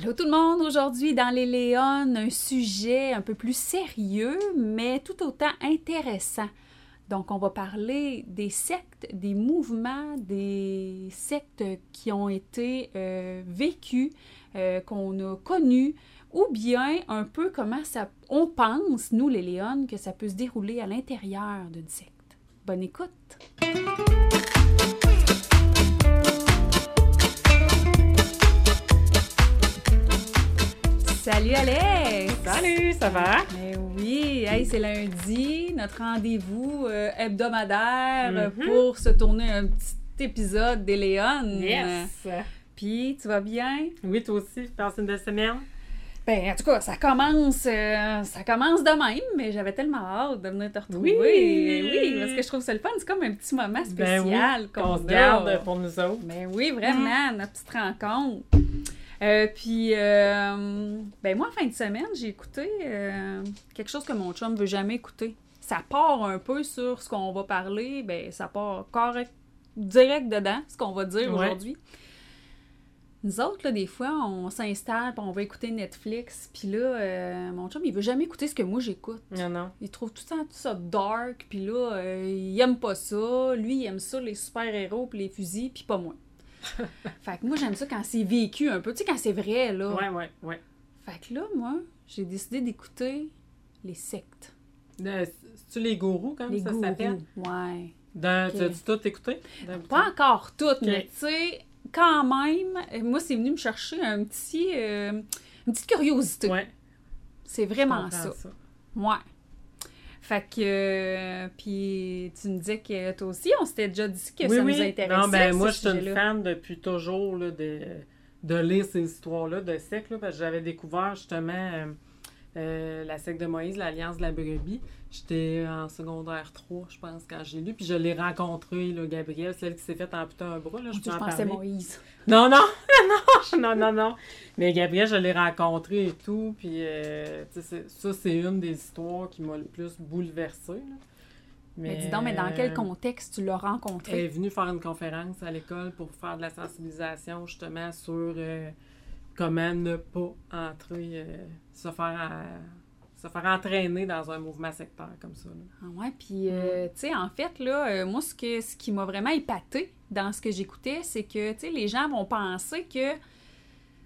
Allô tout le monde, aujourd'hui dans les Léones, un sujet un peu plus sérieux, mais tout autant intéressant. Donc on va parler des sectes, des mouvements, des sectes qui ont été euh, vécus, euh, qu'on a connus, ou bien un peu comment ça, on pense, nous les Léones, que ça peut se dérouler à l'intérieur d'une secte. Bonne écoute! Salut Alex! Salut, ça va? Eh oui, hey, c'est lundi, notre rendez-vous euh, hebdomadaire Mhm. pour se tourner un petit épisode des Léones. Yes! Puis, tu vas bien? Oui, toi aussi, passe une belle semaine? Ben, en tout cas, ça commence, euh, ça commence de même, mais j'avais tellement hâte de venir te retrouver. Oui! oui, parce que je trouve ça le fun, c'est comme un petit moment Ben spécial oui, qu'on on se garde pour nous autres. Ben oui, vraiment, notre petite rencontre. Euh, puis, euh, ben moi, en fin de semaine, j'ai écouté euh, quelque chose que mon chum veut jamais écouter. Ça part un peu sur ce qu'on va parler, ben ça part correct, direct dedans, ce qu'on va dire Ouais. aujourd'hui. Nous autres, là, des fois, on s'installe, puis on va écouter Netflix, puis là, euh, mon chum, il veut jamais écouter ce que moi j'écoute. Non, non. Il trouve tout le temps tout ça dark, puis là, il aime pas ça. Lui, il aime ça, les super-héros, puis les fusils, puis pas moi. fait que moi, j'aime ça quand c'est vécu un peu, tu sais, quand c'est vrai, là. Ouais, ouais, ouais. Fait que là, moi, j'ai décidé d'écouter les sectes. C'est-tu les gourous, comme les ça s'appelle? Ouais. Dans- as-tu tout écouté? Dans- Pas encore toutes, mais tu sais, quand même, euh, moi, c'est venu me chercher un petit, euh, une petite curiosité. Ouais. C'est vraiment comprends ça. Ouais. Fait que, euh, puis tu me disais que toi aussi, on s'était déjà dit que oui, ça oui. nous intéressait. Non, ben moi, je suis une fan depuis toujours là, de, de lire ces histoires-là de là, parce que j'avais découvert justement euh, la secte de Moïse, l'Alliance de la brebis. J'étais en secondaire 3, je pense, quand j'ai lu. Puis je l'ai rencontré, là, Gabrielle, celle qui s'est faite amputer un bras. Là, je je en pensais. Moïse? Non, non, non, non, non, non. Mais Gabriel, je l'ai rencontré et tout. Puis, euh, ça, c'est une des histoires qui m'a le plus bouleversée. là. Mais, dis donc, mais dans quel euh, contexte tu l'as Elle est rencontré? venue faire une conférence à l'école pour faire de la sensibilisation, justement, sur euh, comment ne pas entrer, euh, se faire. euh, se faire entraîner dans un mouvement sectaire comme ça. là. Ah ouais, puis, euh, tu sais, en fait, là, euh, moi, ce, que, ce qui m'a vraiment épaté dans ce que j'écoutais, c'est que, tu sais, les gens vont penser que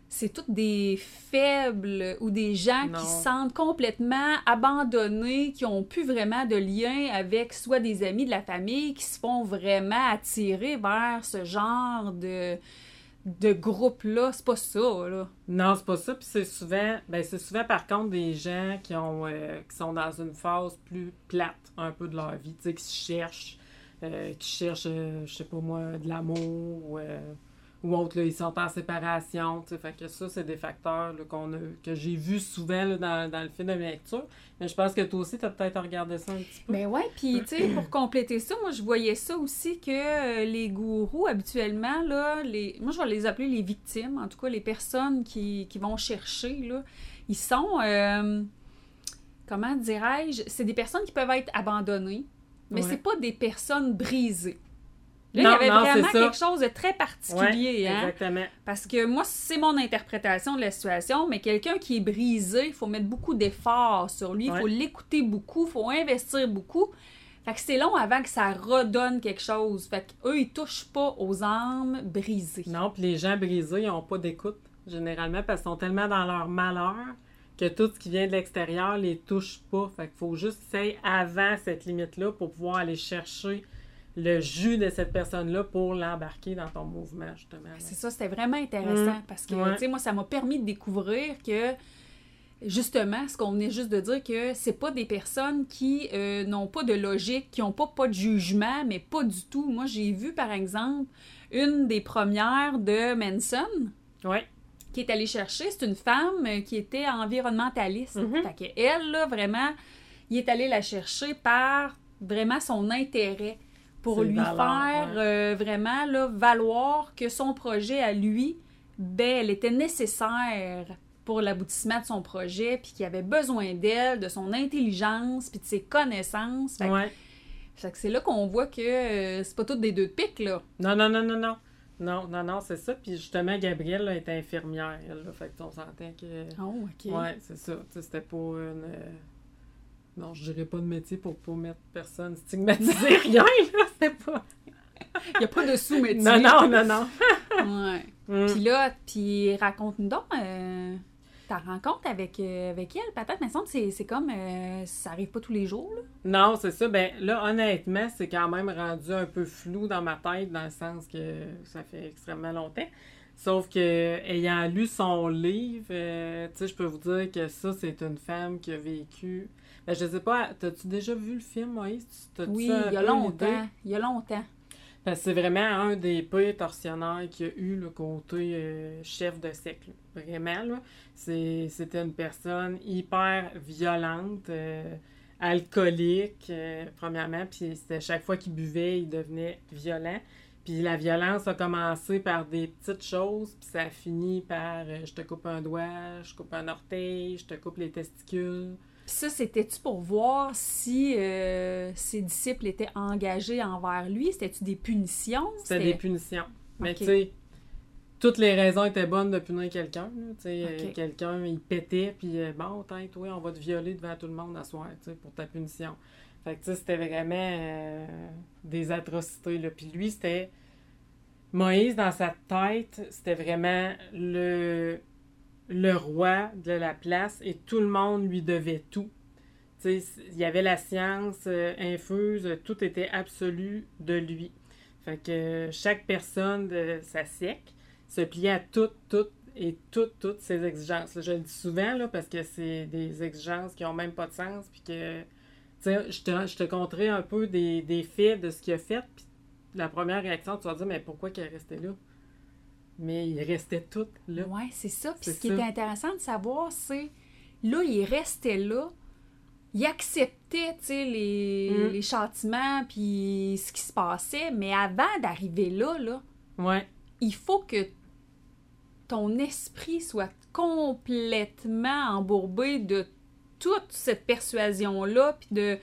c'est toutes des faibles ou des gens Non. qui se sentent complètement abandonnés, qui ont plus vraiment de lien avec soit des amis de la famille, qui se font vraiment attirer vers ce genre de, de groupe-là. C'est pas ça, là. Non, c'est pas ça. Puis c'est souvent, ben c'est souvent par contre des gens qui ont, euh, qui sont dans une phase plus plate un peu de leur vie, tu sais, qui cherchent, euh, qui cherchent, euh, je sais pas moi, de l'amour ou, euh, ou autre, là, ils sont en séparation, fait que ça, c'est des facteurs là, qu'on a, que j'ai vu souvent là, dans, dans le film de lecture. Mais je pense que toi aussi, tu as peut-être regardé ça un petit peu. Mais ouais, puis tu sais, pour compléter ça, moi je voyais ça aussi que euh, les gourous, habituellement, là, les... moi je vais les appeler les victimes, en tout cas les personnes qui, qui vont chercher, là, ils sont, euh, comment dirais-je, c'est des personnes qui peuvent être abandonnées, mais Ouais. c'est pas des personnes brisées. Là, Non, il y avait non, vraiment quelque chose de très particulier, Ouais, hein? exactement. Parce que moi, c'est mon interprétation de la situation, mais quelqu'un qui est brisé, il faut mettre beaucoup d'efforts sur lui, il faut l'écouter beaucoup, il faut investir beaucoup. Fait que c'est long avant que ça redonne quelque chose. Fait qu'eux, ils touchent pas aux âmes brisées. Non, puis les gens brisés, ils n'ont pas d'écoute, généralement, parce qu'ils sont tellement dans leur malheur que tout ce qui vient de l'extérieur les touche pas. Fait qu'il faut juste essayer avant cette limite-là pour pouvoir aller chercher le jus de cette personne-là pour l'embarquer dans ton mouvement, justement. C'est ça, c'était vraiment intéressant Mm. parce que, Ouais. tu sais, moi, ça m'a permis de découvrir que, justement, ce qu'on venait juste de dire, que c'est pas des personnes qui euh, n'ont pas de logique, qui n'ont pas, pas de jugement, mais pas du tout. Moi, j'ai vu, par exemple, une des premières de Manson qui est allée chercher. C'est une femme euh, qui était environnementaliste. Fait que elle, là, vraiment, il est allé la chercher par vraiment son intérêt pour lui faire ouais. euh, vraiment là, valoir que son projet à lui, ben, elle était nécessaire pour l'aboutissement de son projet, puis qu'il avait besoin d'elle, de son intelligence, puis de ses connaissances. Fait que- Ouais. fait que c'est là qu'on voit que euh, c'est pas toutes des deux de pique, là. Non, non, non, non, non. Non, non, non, c'est ça. Puis justement, Gabrielle là, était infirmière, elle, là, fait qu'on s'entend que... Oh, OK. Ouais, c'est ça. C'était pas une... Non, je dirais pas de métier pour pas mettre personne stigmatisé, rien, là, c'était pas... Il n'y a pas de sous-métier. Non, non, non, non. Ouais. Mm. Puis là, puis raconte-nous donc euh, ta rencontre avec, euh, avec elle. Peut-être, mais semble c'est- c'est comme... euh, ça arrive pas tous les jours, là. Non, c'est ça. Ben là, honnêtement, c'est quand même rendu un peu flou dans ma tête, dans le sens que ça fait extrêmement longtemps. Sauf que, ayant lu son livre, euh, tu sais, je peux vous dire que ça, c'est une femme qui a vécu. Ben, je sais pas, t'as-tu déjà vu le film, Moïse? Oui, il y a longtemps. Il y a longtemps. Que c'est vraiment un des pires tortionnaires qu'il y a eu le côté euh, chef de là. Vraiment, là. C'est- C'était une personne hyper violente, euh, alcoolique, euh, premièrement. Puis c'était chaque fois qu'il buvait, il devenait violent. Puis la violence a commencé par des petites choses, puis ça a fini par je te coupe un doigt, je coupe un orteil, je te coupe les testicules. Ça, c'était-tu pour voir si euh, ses disciples étaient engagés envers lui? C'était-tu des punitions? C'était des punitions. Mais tu sais, toutes les raisons étaient bonnes de punir quelqu'un. sais, euh, quelqu'un, il pétait, puis euh, bon, t'es, toi, on va te violer devant tout le monde à soir, pour ta punition. Fait que tu sais, c'était vraiment euh, des atrocités, là. Puis lui, c'était... Moïse, dans sa tête, c'était vraiment le, le roi de la place et tout le monde lui devait tout. Il y avait la science euh, infuse, tout était absolu de lui. Fait que chaque personne de sa secte se pliait à toutes, toutes et toutes, toutes ses exigences. Je le dis souvent parce que c'est des exigences qui ont même pas de sens. Puis je te, je te conterai un peu des, des faits de ce qu'il a fait. Puis la première réaction, tu vas dire, mais pourquoi qu'il est resté là? Mais il restait tout là. Oui, c'est ça. Puis ce qui est intéressant de savoir, c'est là, il restait là, il acceptait, les, Mm. les châtiments, puis ce qui se passait, mais avant d'arriver là, là, Ouais, il faut que ton esprit soit complètement embourbé de toute cette persuasion-là, puis de,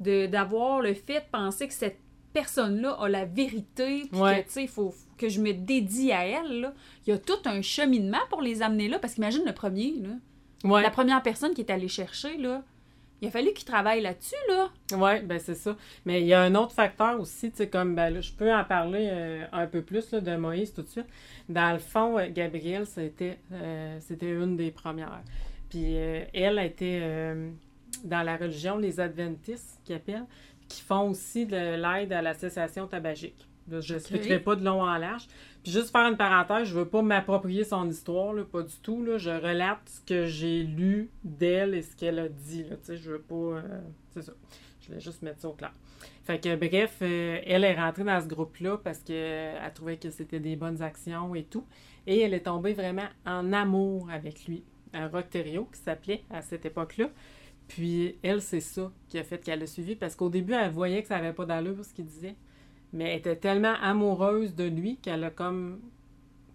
de- d'avoir le fait de penser que cette personne-là a la vérité, puis Ouais. que, tu sais, il faut que je me dédie à elle, là. Il y a tout un cheminement pour les amener là, parce qu'imagine le premier, là. ouais. La première personne qui est allée chercher, là, il a fallu qu'il travaille là-dessus, là. Oui, ben c'est ça. Mais il y a un autre facteur aussi, tu sais, comme, ben là, je peux en parler euh, un peu plus là, de Moïse tout de suite. Dans le fond, euh, Gabrielle, c'était euh, c'était une des premières. Puis elle a été dans la religion, les adventistes, qui appellent, qui font aussi de l'aide à la cessation tabagique. Je n'expliquerai pas de long en large. Puis juste faire une parenthèse, je veux pas m'approprier son histoire, là, pas du tout. Là. Je relate ce que j'ai lu d'elle et ce qu'elle a dit. Là. Je veux pas... euh, c'est ça. Je voulais juste mettre ça au clair. Fait que, bref, euh, elle est rentrée dans ce groupe-là parce qu'elle trouvait que c'était des bonnes actions et tout. Et elle est tombée vraiment en amour avec lui. Un Rocterio qui s'appelait à cette époque-là. Puis elle, c'est ça qui a fait qu'elle a suivi parce qu'au début, elle voyait que ça n'avait pas d'allure ce qu'il disait. Mais elle était tellement amoureuse de lui qu'elle a comme.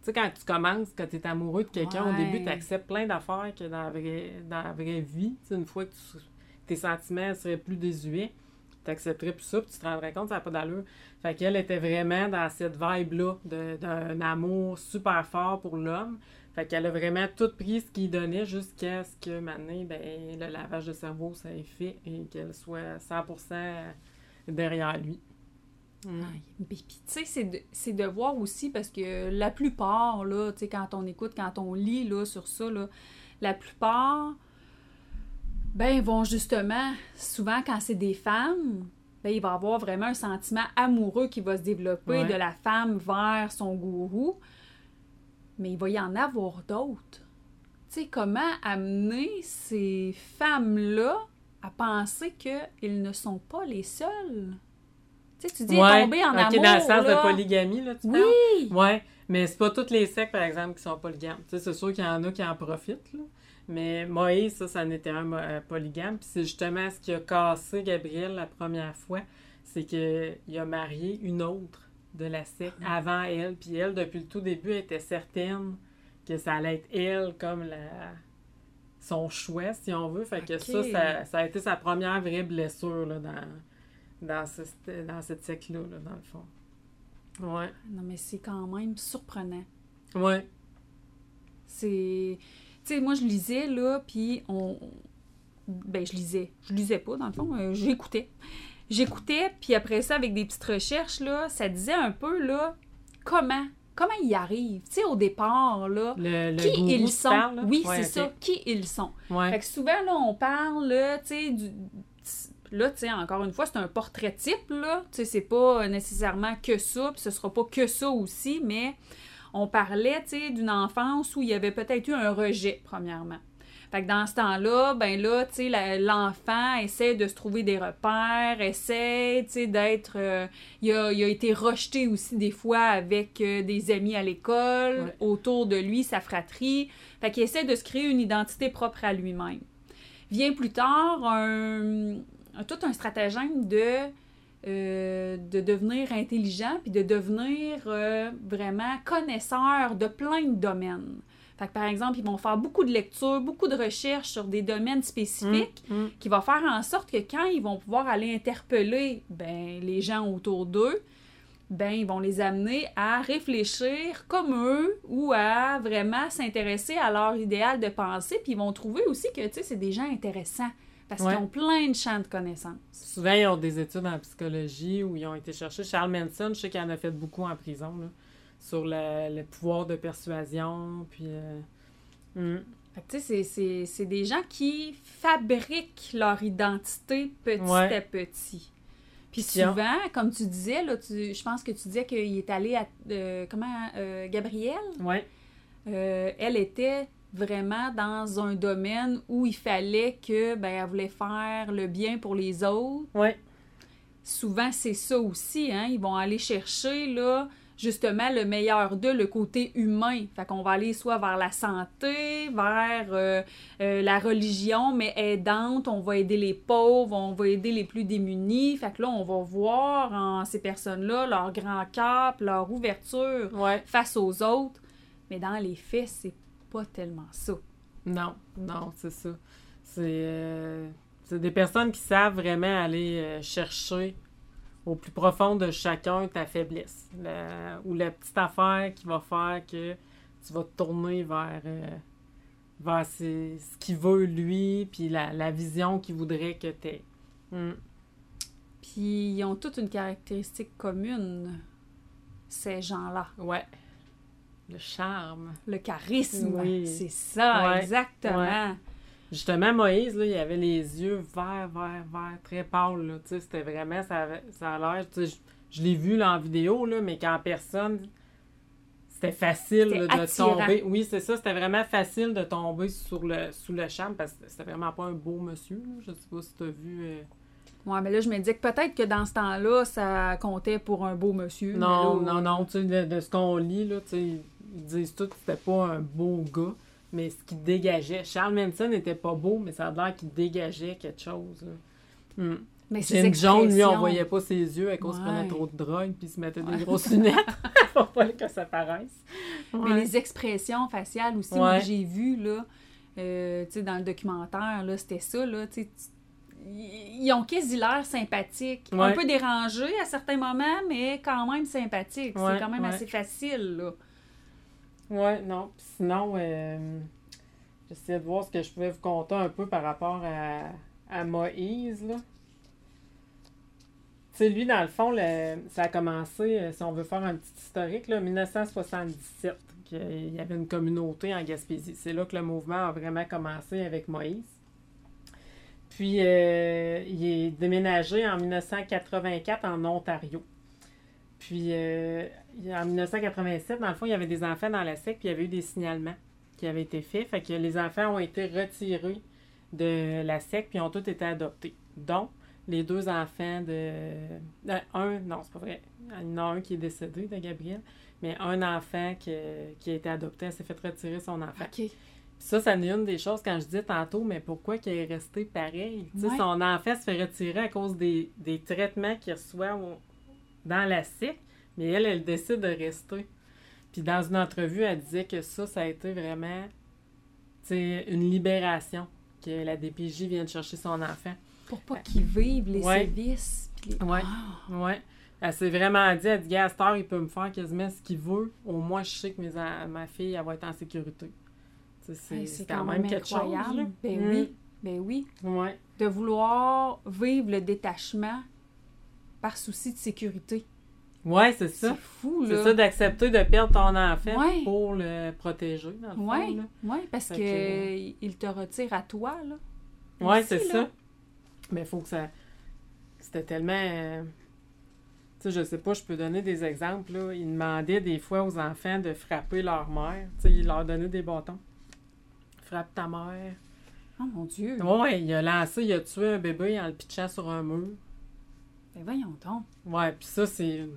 Tu sais, quand tu commences, quand tu es amoureux de quelqu'un, au début, tu acceptes plein d'affaires que dans la vraie, dans la vraie vie. Tu sais, une fois que tu- tes sentiments seraient plus désuets, tu accepterais plus ça, puis tu te rendrais compte que ça n'a pas d'allure. Fait qu'elle était vraiment dans cette vibe-là d'un amour super fort pour l'homme. Fait qu'elle a vraiment tout pris ce qu'il donnait jusqu'à ce que maintenant, ben, le lavage de cerveau, ça ait fait et qu'elle soit 100% derrière lui. Mm. Puis, tu sais, c'est de, de voir aussi, parce que la plupart, là, tu sais, quand on écoute, quand on lit, là, sur ça, là, la plupart, ben, vont justement, souvent, quand c'est des femmes, ben, il va y avoir vraiment un sentiment amoureux qui va se développer Ouais. de la femme vers son gourou, mais il va y en avoir d'autres. Tu sais, comment amener ces femmes-là à penser qu'ils ne sont pas les seuls? Tu sais, tu dis tomber en amour, dans le sens là. de polygamie, là, tu Oui! parles? Ouais, mais c'est pas toutes les sectes, par exemple, qui sont polygames. Tu sais, c'est sûr qu'il y en a qui en profitent, là. Mais Moïse, ça, ça en était un euh, polygame. Puis c'est justement ce qui a cassé Gabriel la première fois, c'est qu'il a marié une autre de la secte Ah. avant elle. Puis elle, depuis le tout début, elle était certaine que ça allait être elle comme la son choix, si on veut. Fait que ça, ça, ça a été sa première vraie blessure là, dans, dans, ce- dans cette secte-là, là, dans le fond. Ouais. Non, mais c'est quand même surprenant. Ouais. C'est. Tu sais, moi, je lisais, là, puis on. Ben, je lisais. Je lisais pas, dans le fond. euh, J'écoutais. J'écoutais, puis après ça, avec des petites recherches, là, ça disait un peu, là, comment. Comment ils y arrivent. Tu sais, au départ, là. Le, le qui ils sont. oui, Ouais, c'est ça. Qui ils sont. Ouais. Fait que souvent, là, on parle, là, tu sais, du. Là, tu sais, encore une fois, c'est un portrait type, là. Tu sais, c'est pas nécessairement que ça, puis ce sera pas que ça aussi, mais on parlait, tu sais, d'une enfance où il y avait peut-être eu un rejet, premièrement. Fait que dans ce temps-là, ben là, tu sais, l'enfant essaie de se trouver des repères, essaie, tu sais, d'être... euh, il, a, il a été rejeté aussi des fois avec euh, des amis à l'école, Ouais. autour de lui, sa fratrie. Fait qu'il essaie de se créer une identité propre à lui-même. Vient plus tard un- tout un stratagème de, euh, de devenir intelligent puis de devenir euh, vraiment connaisseur de plein de domaines. Fait que, par exemple, ils vont faire beaucoup de lectures, beaucoup de recherches sur des domaines spécifiques Mm, mm. qui va faire en sorte que quand ils vont pouvoir aller interpeller ben, les gens autour d'eux, ben, ils vont les amener à réfléchir comme eux ou à vraiment s'intéresser à leur idéal de pensée. Puis ils vont trouver aussi que tu sais, c'est des gens intéressants parce Ouais. qu'ils ont plein de champs de connaissances. Souvent, ils ont des études en psychologie où ils ont été chercher. Charles Manson, je sais qu'il en a fait beaucoup en prison, là, sur le, le pouvoir de persuasion. Puis. euh, mm. Tu sais, c'est- c'est- c'est des gens qui fabriquent leur identité petit Ouais. à petit. Puis souvent, comme tu disais, là, tu, je pense que tu disais qu'il est allé à... euh, comment? euh, Gabrielle? Euh, elle était vraiment dans un domaine où il fallait que, ben, elle voulait faire le bien pour les autres. Souvent, c'est ça aussi, hein. Ils vont aller chercher, là, justement, le meilleur d'eux, le côté humain. Fait qu'on va aller soit vers la santé, vers euh, euh, la religion, mais aidante. On va aider les pauvres, on va aider les plus démunis. Fait que là, on va voir en ces personnes-là leur grand puis leur ouverture Ouais. face aux autres. Mais dans les faits, c'est pas tellement ça. Non, non, c'est ça. C'est euh, des personnes qui savent vraiment aller euh, chercher au plus profond de chacun ta faiblesse. La- ou la petite affaire qui va faire que tu vas te tourner vers, euh, vers ses- ce qu'il veut lui, puis la, la vision qu'il voudrait que tu aies. Puis ils ont toute une caractéristique commune, ces gens-là. Ouais. Le charme. Le charisme, Oui. c'est ça, Ouais, exactement. Justement, Moïse, là, il avait les yeux verts, verts, verts, très pâles. là. Tu sais, C'était vraiment, ça, avait- ça a l'air. tu sais, Je, je l'ai vu là, en vidéo, là, mais qu'en personne, c'était facile là, de attirant. tomber. Oui, c'est ça, c'était vraiment facile de tomber sur le, sous le charme parce que c'était vraiment pas un beau monsieur. là. Je sais pas si tu as vu. euh, Ouais, mais là, je me disais que peut-être que dans ce temps-là, ça comptait pour un beau monsieur. Non, là, non, non, tu sais, de, de ce qu'on lit, là, tu sais, ils disent tous que c'était pas un beau gars, mais ce qu'il dégageait. Charles Manson n'était pas beau, mais ça a l'air qu'il dégageait quelque chose. Hmm. Mais ces James Jones, lui, on expressions- voyait pas ses yeux à cause qu'il Ouais. prenait trop de drogue puis il se mettait Ouais. des grosses lunettes pour pas que ça paraisse. Mais les expressions faciales aussi, moi, j'ai vu, là, euh, tu sais, dans le documentaire, là, c'était ça, là, tu sais, ils ont quasi l'air sympathiques. Un peu dérangés à certains moments, mais quand même sympathiques. Ouais, c'est quand même ouais. assez facile, là. Ouais, non. Sinon, euh, j'essayais de voir ce que je pouvais vous conter un peu par rapport à, à Moïse, là. Lui, dans le fond, le- ça a commencé, euh, si on veut faire un petit historique, là, 1977, qu'il y avait une communauté en Gaspésie. C'est là que le mouvement a vraiment commencé avec Moïse. Puis, euh, il est déménagé en 1984 en Ontario. Puis, euh, il- en 1987, dans le fond, il y avait des enfants dans la secte, puis il y avait eu des signalements qui avaient été faits. Fait que les enfants ont été retirés de la secte, puis ont tous été adoptés. Donc, les deux enfants de. euh, un, non, c'est pas vrai. Il y en a un qui est décédé de Gabriel, mais un enfant qui, qui a été adopté, elle s'est fait retirer son enfant. OK. Puis ça, ça en est une des choses quand je disais tantôt, mais pourquoi qu'il est resté pareil? Ouais. Son enfant se fait retirer à cause des, des traitements qu'il reçoit au- dans la secte, mais elle, elle décide de rester. Puis dans une entrevue, elle disait que ça, ça a été vraiment une libération, que la DPJ vienne chercher son enfant. Pour pas qu'ils vivent les Ouais. sévices. les- Ouais. Ah! Ouais. Elle s'est vraiment dit, elle dit, il peut me faire quasiment ce qu'il veut. Au moins, je sais que mes ma fille, elle va être en sécurité. C'est Hey, quand, même quelque chose. incroyable. là. Ben Mm. oui, ben oui. Ouais. De vouloir vivre le détachement par souci de sécurité. Ouais, c'est C'est ça. fou, C'est là. ça d'accepter de perdre ton enfant Ouais. pour le protéger, dans le fond. Ouais, parce Fait que, que- il te retire à toi, là. Ouais, Aussi, c'est ça. Mais il faut que ça. C'était tellement. euh, Tu sais, je sais pas, je peux donner des exemples. Là. Ils demandaient des fois aux enfants de frapper leur mère. Tu sais, ils leur donnaient des bâtons. Frappe ta mère. Oh mon Dieu. Ouais, il a lancé, il a tué un bébé en le pitchant sur un mur. Ben voyons donc. Ouais, puis ça, c'est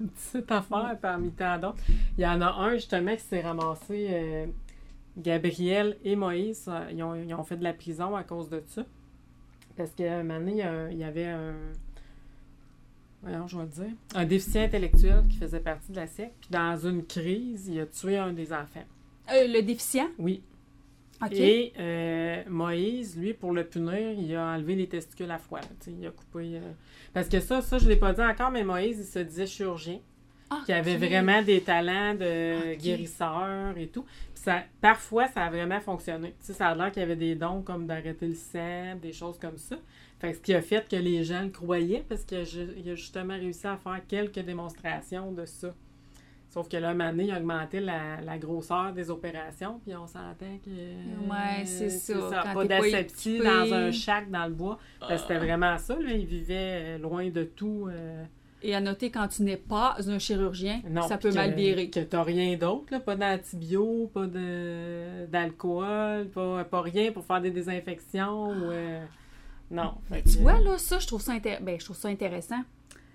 une petite affaire parmi tant d'autres. Il y en a un, justement, qui s'est ramassé. euh, Gabriel et Moïse, euh, ils ont, ils ont fait de la prison à cause de ça. Parce qu'à un moment donné, il y avait un. Voyons, je vais le dire. Un déficient intellectuel qui faisait partie de la secte. Puis dans une crise, il a tué un des enfants. Euh, le déficient? Oui. Et euh, Moïse, lui, pour le punir, il a enlevé les testicules à foie. il a coupé. euh, Parce que ça, ça, je l'ai pas dit encore, mais Moïse, il se disait chirurgien, Ah, qui avait vraiment des talents de guérisseur et tout. Puis ça, parfois, ça a vraiment fonctionné. Ça a l'air qu'il y avait des dons comme d'arrêter le sang, des choses comme ça. Fait que ce qui a fait que les gens le croyaient, parce qu'il a justement réussi à faire quelques démonstrations de ça. Sauf que là, un moment donné, il a augmenté la, la grosseur des opérations, puis on s'entend que... Ouais, c'est ça. Quand Pas équipé. dans un shack dans le bois. C'était vraiment ça, là. Il vivait euh, loin de tout. euh, Et à noter, quand tu n'es pas un chirurgien, non, ça peut mal que- virer. Que t'as rien d'autre, là. Pas d'antibio, pas de d'alcool, pas, pas rien pour faire des désinfections. ou, euh, Non. Mais Fait tu vois, là, ça, je trouve ça, intér- ben, je trouve ça intéressant.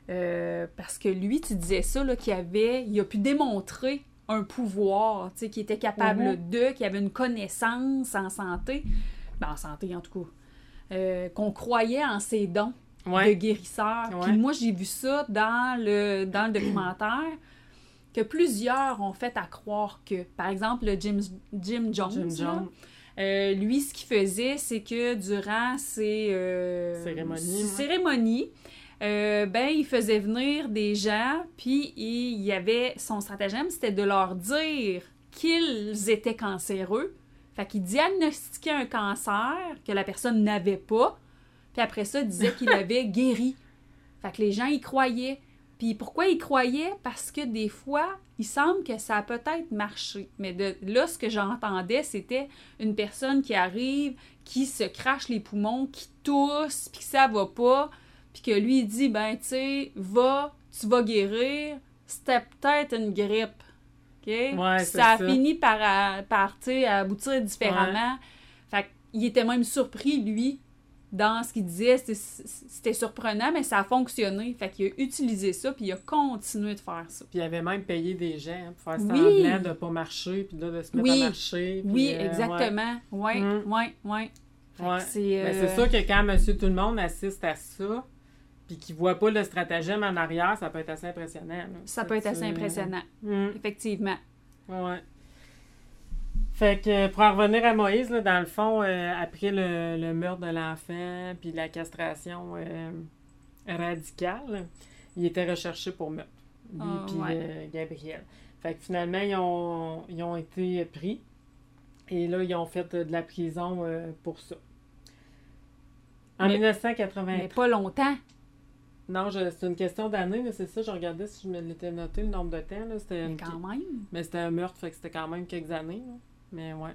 Euh, parce que lui, tu disais ça, qu'il avait, il a pu démontrer un pouvoir, tu sais, qu'il était capable Mhm. de, qu'il avait une connaissance en santé, ben, en santé en tout cas, euh, qu'on croyait en ses dons de guérisseur. Ouais. Puis moi, j'ai vu ça dans le, dans le documentaire, que plusieurs ont fait à croire que, par exemple, le Jim, Jim Jones, Jim là, Jones. euh, lui, ce qu'il faisait, c'est que durant ses euh, Cérémonies, ouais. Euh, ben, il faisait venir des gens, puis il y avait son stratagème, c'était de leur dire qu'ils étaient cancéreux. Fait qu'il diagnostiquait un cancer que la personne n'avait pas, puis après ça, il disait qu'il avait guéri. Fait que les gens y croyaient. Puis pourquoi ils croyaient? Parce que des fois, il semble que ça a peut-être marché. Mais de, là, ce que j'entendais, c'était une personne qui arrive, qui se crache les poumons, qui tousse, puis que ça va pas, puis que lui, il dit, ben, tu sais, va, tu vas guérir, c'était peut-être une grippe. OK? Ouais, ça a ça. fini par, à- par sais, aboutir différemment. Fait qu'il était même surpris, lui, dans ce qu'il disait. C'était- surprenant, mais ça a fonctionné. Fait qu'il a utilisé ça, puis il a continué de faire ça. Puis il avait même payé des gens pour faire Oui. semblant de pas marcher, puis là, de se mettre Oui. à marcher. puis, Oui, euh, exactement. Fait que Ouais. C'est Ben, euh, c'est sûr que quand Monsieur Tout le Monde assiste à ça, puis qu'il voit pas le stratagème en arrière, ça peut être assez impressionnant. là. ça peut être assez impressionnant, Hum, effectivement. ouais. Fait que pour en revenir à Moïse, là, dans le fond, euh, après le, le meurtre de l'enfant, puis la castration euh, radicale, il était recherché pour meurtre. Lui Ah, puis ouais. euh, Gabriel. Fait que finalement, ils ont, ils ont été pris. Et là, ils ont fait de la prison pour ça. En Mais- 1980. Mais pas longtemps. Non, c'est une question d'année, mais c'est ça, je regardais si je me l'étais noté le nombre de temps. Là, Mais quand même. mais c'était un meurtre, fait que c'était quand même quelques années. là. Mais ouais.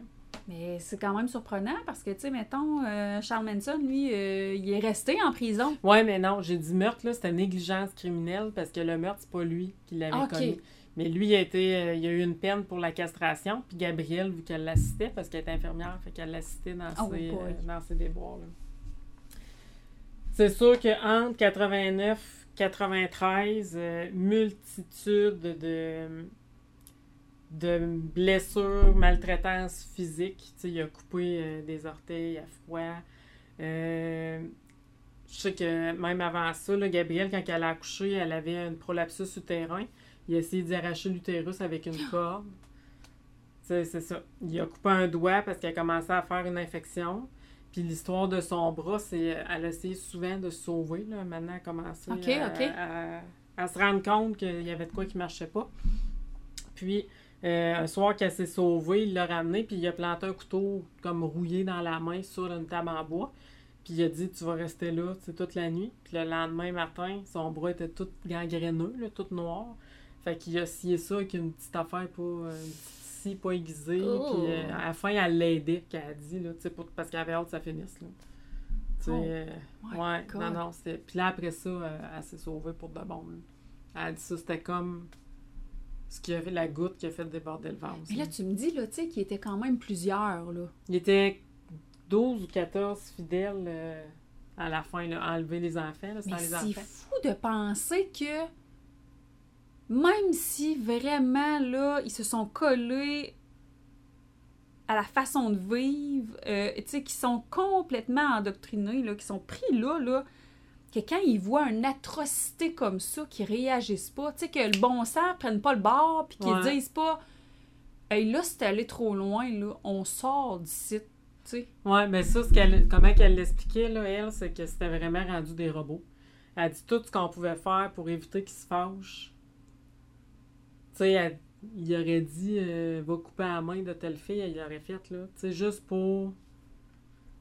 Mais c'est quand même surprenant parce que, tu sais, mettons, euh, Charles Manson, lui, euh, il est resté en prison. Ouais, mais non, j'ai dit meurtre, là, c'était négligence criminelle parce que le meurtre, c'est pas lui qui l'avait Ok. commis. Mais lui, il a, été, euh, il a eu une peine pour la castration, puis Gabrielle, vu qu'elle l'assistait, parce qu'elle était infirmière, fait qu'elle l'assistait dans, Oh ses, euh, dans ses déboires. là. C'est sûr qu'entre 89 93, euh, multitude de, de blessures, maltraitances physiques. Il a coupé euh, des orteils à froid. Euh, je sais que même avant ça, là, Gabrielle, quand elle a accouché, elle avait un prolapsus utérin. Il a essayé d'y arracher l'utérus avec une corde. C'est ça. Il a coupé un doigt parce qu'elle commençait à faire une infection. Puis l'histoire de son bras, c'est elle a essayé souvent de se sauver. Là. Maintenant, elle a commencé à, elle se rende compte qu'il y avait de quoi qui marchait pas. Puis, euh, un soir qu'elle s'est sauvée, il l'a ramené, puis il a planté un couteau comme rouillé dans la main sur une table en bois. Puis il a dit Tu vas rester là toute la nuit. Puis le lendemain matin, son bras était tout gangréneux, là, tout noir. Fait qu'il a scié ça avec une petite affaire pas. euh, une petite pas aiguisée. Oh. Puis euh, à la fin, elle l'aidait, qu'elle a dit, là, pour- parce qu'elle avait hâte que ça finisse. Là. Oh euh, ouais, God. non, non. Puis là, après ça, euh, elle s'est sauvée pour de bon. là. Elle a dit ça, c'était comme ce qui a fait la goutte qui a fait déborder le vase. Mais là. là, tu me dis, là, tu sais, qu'il était quand même plusieurs, là. Il était 12 ou 14 fidèles à la fin, là, enlever les enfants, là, sans Mais les c'est enfants. fou de penser que même si vraiment, là, ils se sont collés à la façon de vivre, euh, tu sais, qui sont complètement endoctrinés, là, qui sont pris là, là, que quand ils voient une atrocité comme ça, qu'ils réagissent pas, tu sais, que le bon sens prenne pas le bord, puis qu'ils Ouais. disent pas « Hey, là, c'est allé trop loin, là, on sort d'ici », tu sais. Ouais, mais ça, ce qu'elle, comment qu'elle l'expliquait, là, elle, c'est que c'était vraiment rendu des robots. Elle a dit tout ce qu'on pouvait faire pour éviter qu'ils se fâchent. Sais, il aurait dit euh, va couper la main de telle fille, elle aurait fait, là. Tu sais, juste pour,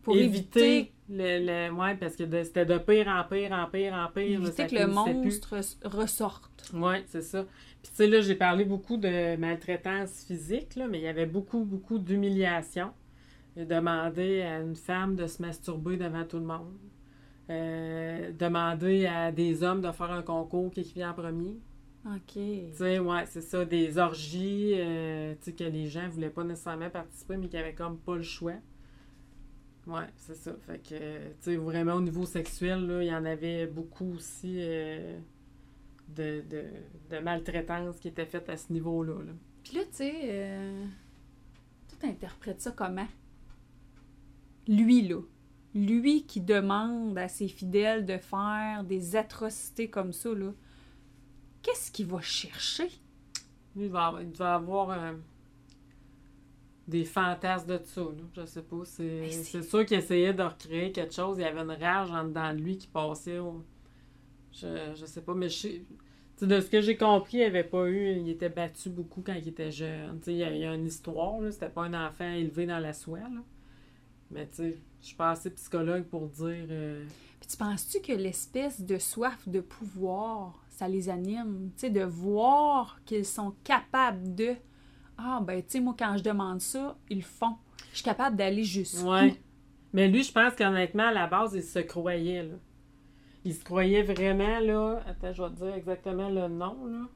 Pour éviter, le, le- Ouais, parce que c'était de pire en pire, en pire, en pire. éviter que le plus. monstre ressorte. Oui, c'est ça. Puis tu sais, là, j'ai parlé beaucoup de maltraitance physique, là, mais il y avait beaucoup, beaucoup d'humiliation. Il demandé à une femme de se masturber devant tout le monde. Euh, demander à des hommes de faire un concours qui vient en premier. OK. Tu sais, ouais, c'est ça, des orgies, euh, tu sais, que les gens voulaient pas nécessairement participer, mais qui avaient comme pas le choix. Ouais, c'est ça. Fait que, tu sais, vraiment au niveau sexuel, là, il y en avait beaucoup aussi euh, de, de, de maltraitance qui était faite à ce niveau-là. là. Puis là, tu sais, euh, tu interprètes ça comment? Lui, là. Lui qui demande à ses fidèles de faire des atrocités comme ça, là. Qu'est-ce qu'il va chercher? Il, va il devait avoir euh, des fantasmes de ça, là. Je sais pas. C'est, sûr qu'il essayait de recréer quelque chose. Il y avait une rage en dedans de lui qui passait. au- Je, je sais pas, mais je de ce que j'ai compris, il avait pas eu. Il était battu beaucoup quand il était jeune. Il y a, il y a une histoire, là. C'était pas un enfant élevé dans la soie, là. Mais tu sais, je suis pas assez psychologue pour dire. euh, Puis tu penses-tu que l'espèce de soif de pouvoir, ça les anime? Tu sais, de voir qu'ils sont capables de... Ah, ben, tu sais, moi, quand je demande ça, ils le font. Je suis capable d'aller jusqu'où? Ouais. Mais lui, je pense qu'honnêtement, à la base, il se croyait, là. Il se croyait vraiment, là. Attends, je vais te dire exactement le nom, là.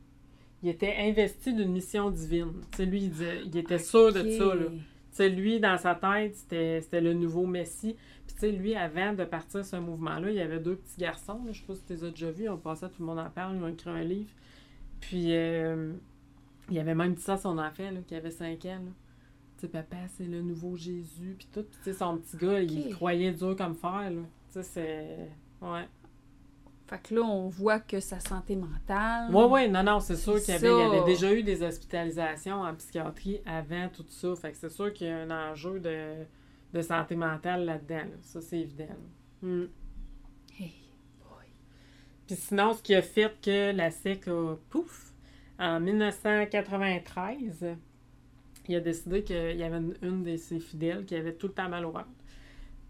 Il était investi d'une mission divine. Tu sais, lui, il, disait- il était sûr de ça, là. Tu sais, lui, dans sa tête, c'était c'était le nouveau Messie. Puis, tu sais, lui, avant de partir ce mouvement-là, il y avait deux petits garçons. là. Je sais pas si tu les as déjà vus. On passait, tout le monde en parle. Ils ont écrit un livre. Puis, euh, il avait même dit ça à son enfant, là, qui avait 5 ans. là. Tu sais, papa, c'est le nouveau Jésus. Puis tout. Puis, tu sais, son petit gars, il croyait dur comme fer, là. Tu sais, c'est... Ouais. Fait que là, on voit que sa santé mentale... Ouais, ouais, non, non, c'est sûr qu'il y avait, il y avait déjà eu des hospitalisations en psychiatrie avant tout ça. Fait que c'est sûr qu'il y a un enjeu de, de santé mentale là-dedans. là. Ça, c'est évident. Hmm. Hey, boy. Puis sinon, ce qui a fait que la SEC a pouf, en 1993, il a décidé qu'il y avait une, une de ses fidèles qui avait tout le temps mal au ventre.